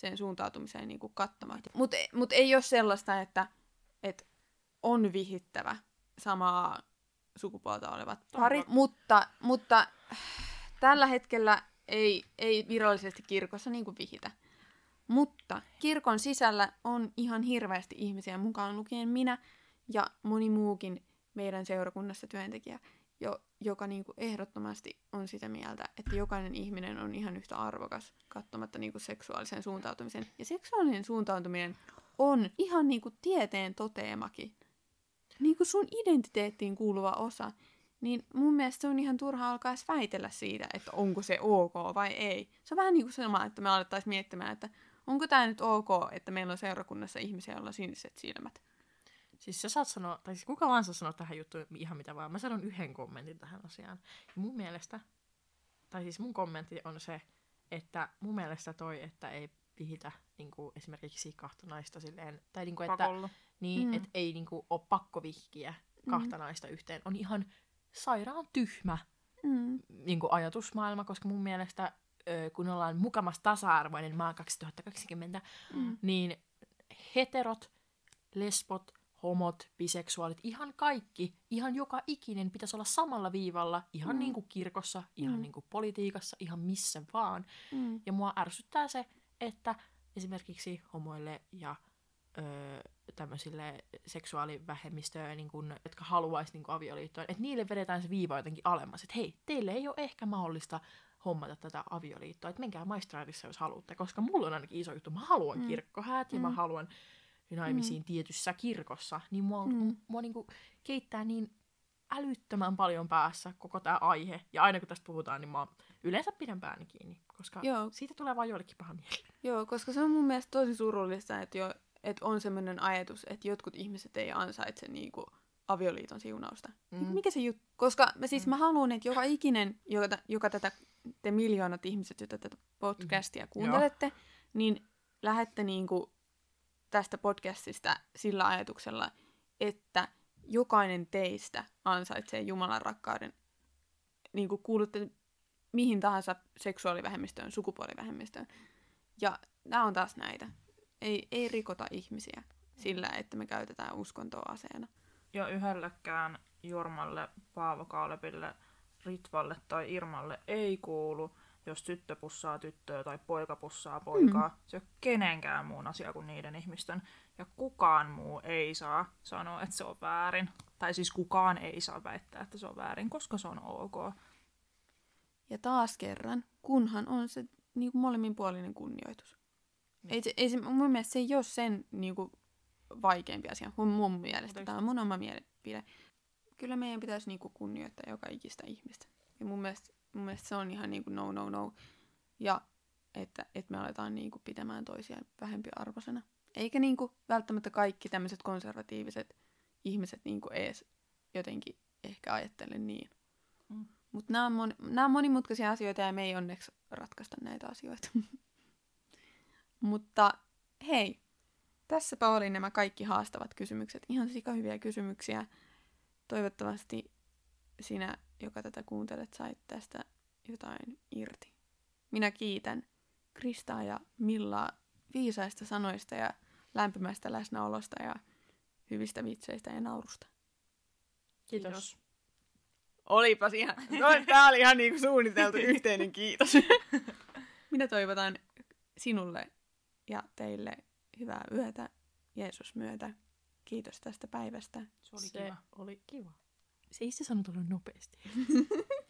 seksuaaliseen suuntautumiseen niin kuin kattamatta. Mutta mut ei ole sellaista, että, että on vihittävä samaa sukupuolta olevat parit, mutta, mutta tällä hetkellä ei, ei virallisesti kirkossa niin kuin vihitä. Mutta kirkon sisällä on ihan hirveästi ihmisiä, mukaan lukien minä ja moni muukin meidän seurakunnassa työntekijä, jo, joka niin kuin ehdottomasti on sitä mieltä, että jokainen ihminen on ihan yhtä arvokas katsomatta niin kuin seksuaalisen suuntautumisen. Ja seksuaalinen suuntautuminen on ihan niin kuin tieteen toteamakin. Niin kuin sun identiteettiin kuuluva osa. Niin mun mielestä se on ihan turha alkaa edes väitellä siitä, että onko se ok vai ei. Se on vähän niin kuin sama, että me alettaisiin miettimään, että onko tämä nyt ok, että meillä on seurakunnassa ihmisiä, joilla on siniset silmät. Siis sä saat sanoa, tai siis kuka vaan saa sanoa tähän juttuun ihan mitä vaan. Mä sanon yhden kommentin tähän asiaan. Ja mun mielestä, tai siis mun kommentti on se, että mun mielestä toi, että ei vihitä niin kuin esimerkiksi kahta naista silleen, tai niin kuin, että Pakolla. niin, Mm. mm. et ei niin kuin, ole pakko vihkiä kahta mm. naista yhteen, on ihan sairaan tyhmä Mm. niin kuin ajatusmaailma, koska mun mielestä kun ollaan mukamas tasa-arvoinen maa 2020, Mm. niin heterot, lesbot, homot, biseksuaalit, ihan kaikki, ihan joka ikinen pitäisi olla samalla viivalla, ihan Mm. niin kuin kirkossa, ihan Mm. niin kuin politiikassa, ihan missä vaan. Mm. Ja mua ärsyttää se, että esimerkiksi homoille ja öö, tämmöisille seksuaalivähemmistöille, niin kun, jotka haluaisi niin avioliittoon, että niille vedetään se viiva jotenkin alemmas, että hei, teille ei ole ehkä mahdollista hommata tätä avioliittoa, että menkää maistraatissa, jos haluatte, koska mulla on ainakin iso juttu, mä haluan mm. kirkkohäät ja Mm. mä haluan naimisiin mm. tietyssä kirkossa, niin mua, Mm. mua niin keittää niin älyttömän paljon päässä koko tämä aihe, ja aina kun tästä puhutaan, niin mä yleensä pidän pääni kiinni, koska Joo. siitä tulee vaan joillekin paha mieli. Joo, koska se on mun mielestä tosi surullista, että, jo, että on semmoinen ajatus, että jotkut ihmiset ei ansaitse niinku avioliiton siunausta. Mm. Mikä se juttu? Koska mä siis Mm. mä haluan, että joka ikinen, joka, joka tätä, te miljoonat ihmiset, jotka tätä podcastia kuuntelette, niin lähette niinku tästä podcastista sillä ajatuksella, että jokainen teistä ansaitsee Jumalan rakkauden. Niin kuin kuulutte mihin tahansa seksuaalivähemmistöön, sukupuolivähemmistöön. Ja nämä on taas näitä. Ei, ei rikota ihmisiä sillä, että me käytetään uskontoa aseena. Ja yhdellekään Jormalle, Paavo Kaalepille, Ritvalle tai Irmalle ei kuulu, jos tyttö pussaa tyttöä tai poika pussaa poikaa. Mm. Se ei ole kenenkään muun asia kuin niiden ihmisten. Ja kukaan muu ei saa sanoa, että se on väärin. Tai siis kukaan ei saa väittää, että se on väärin, koska se on ok. Ja taas kerran, kunhan on se niin kuin molemminpuolinen kunnioitus. Niin. Ei se, ei se, mun mielestä se ei ole sen niin kuin, vaikeampi asia, mun, mun mielestä. Tämä on mun oma mielipide. Kyllä meidän pitäisi niin kuin, kunnioittaa joka ikistä ihmistä. Ja mun mielestä, mun mielestä se on ihan niin kuin no, no, no. Ja että, että me aletaan niin kuin, pitämään toisia vähempiarvoisena. Eikä niin kuin, välttämättä kaikki tämmöiset konservatiiviset ihmiset niin kuin, ees jotenkin ehkä ajattele niin. Mm. Mutta nämä on, mon, nämä on monimutkaisia asioita ja me ei onneksi ratkaista näitä asioita. Mutta hei, tässäpä oli nämä kaikki haastavat kysymykset. Ihan sika hyviä kysymyksiä. Toivottavasti sinä, joka tätä kuuntelet, sait tästä jotain irti. Minä kiitän Kristaa ja Millaa viisaista sanoista ja lämpimästä läsnäolosta ja hyvistä vitseistä ja naurusta. Kiitos. Kiitos. Olipas ihan, no, tää oli ihan niinku suunniteltu yhteinen kiitos. Minä toivotan sinulle ja teille hyvää yötä Jeesus myötä. Kiitos tästä päivästä. Se oli se kiva. oli kiva. Se ei se nopeasti.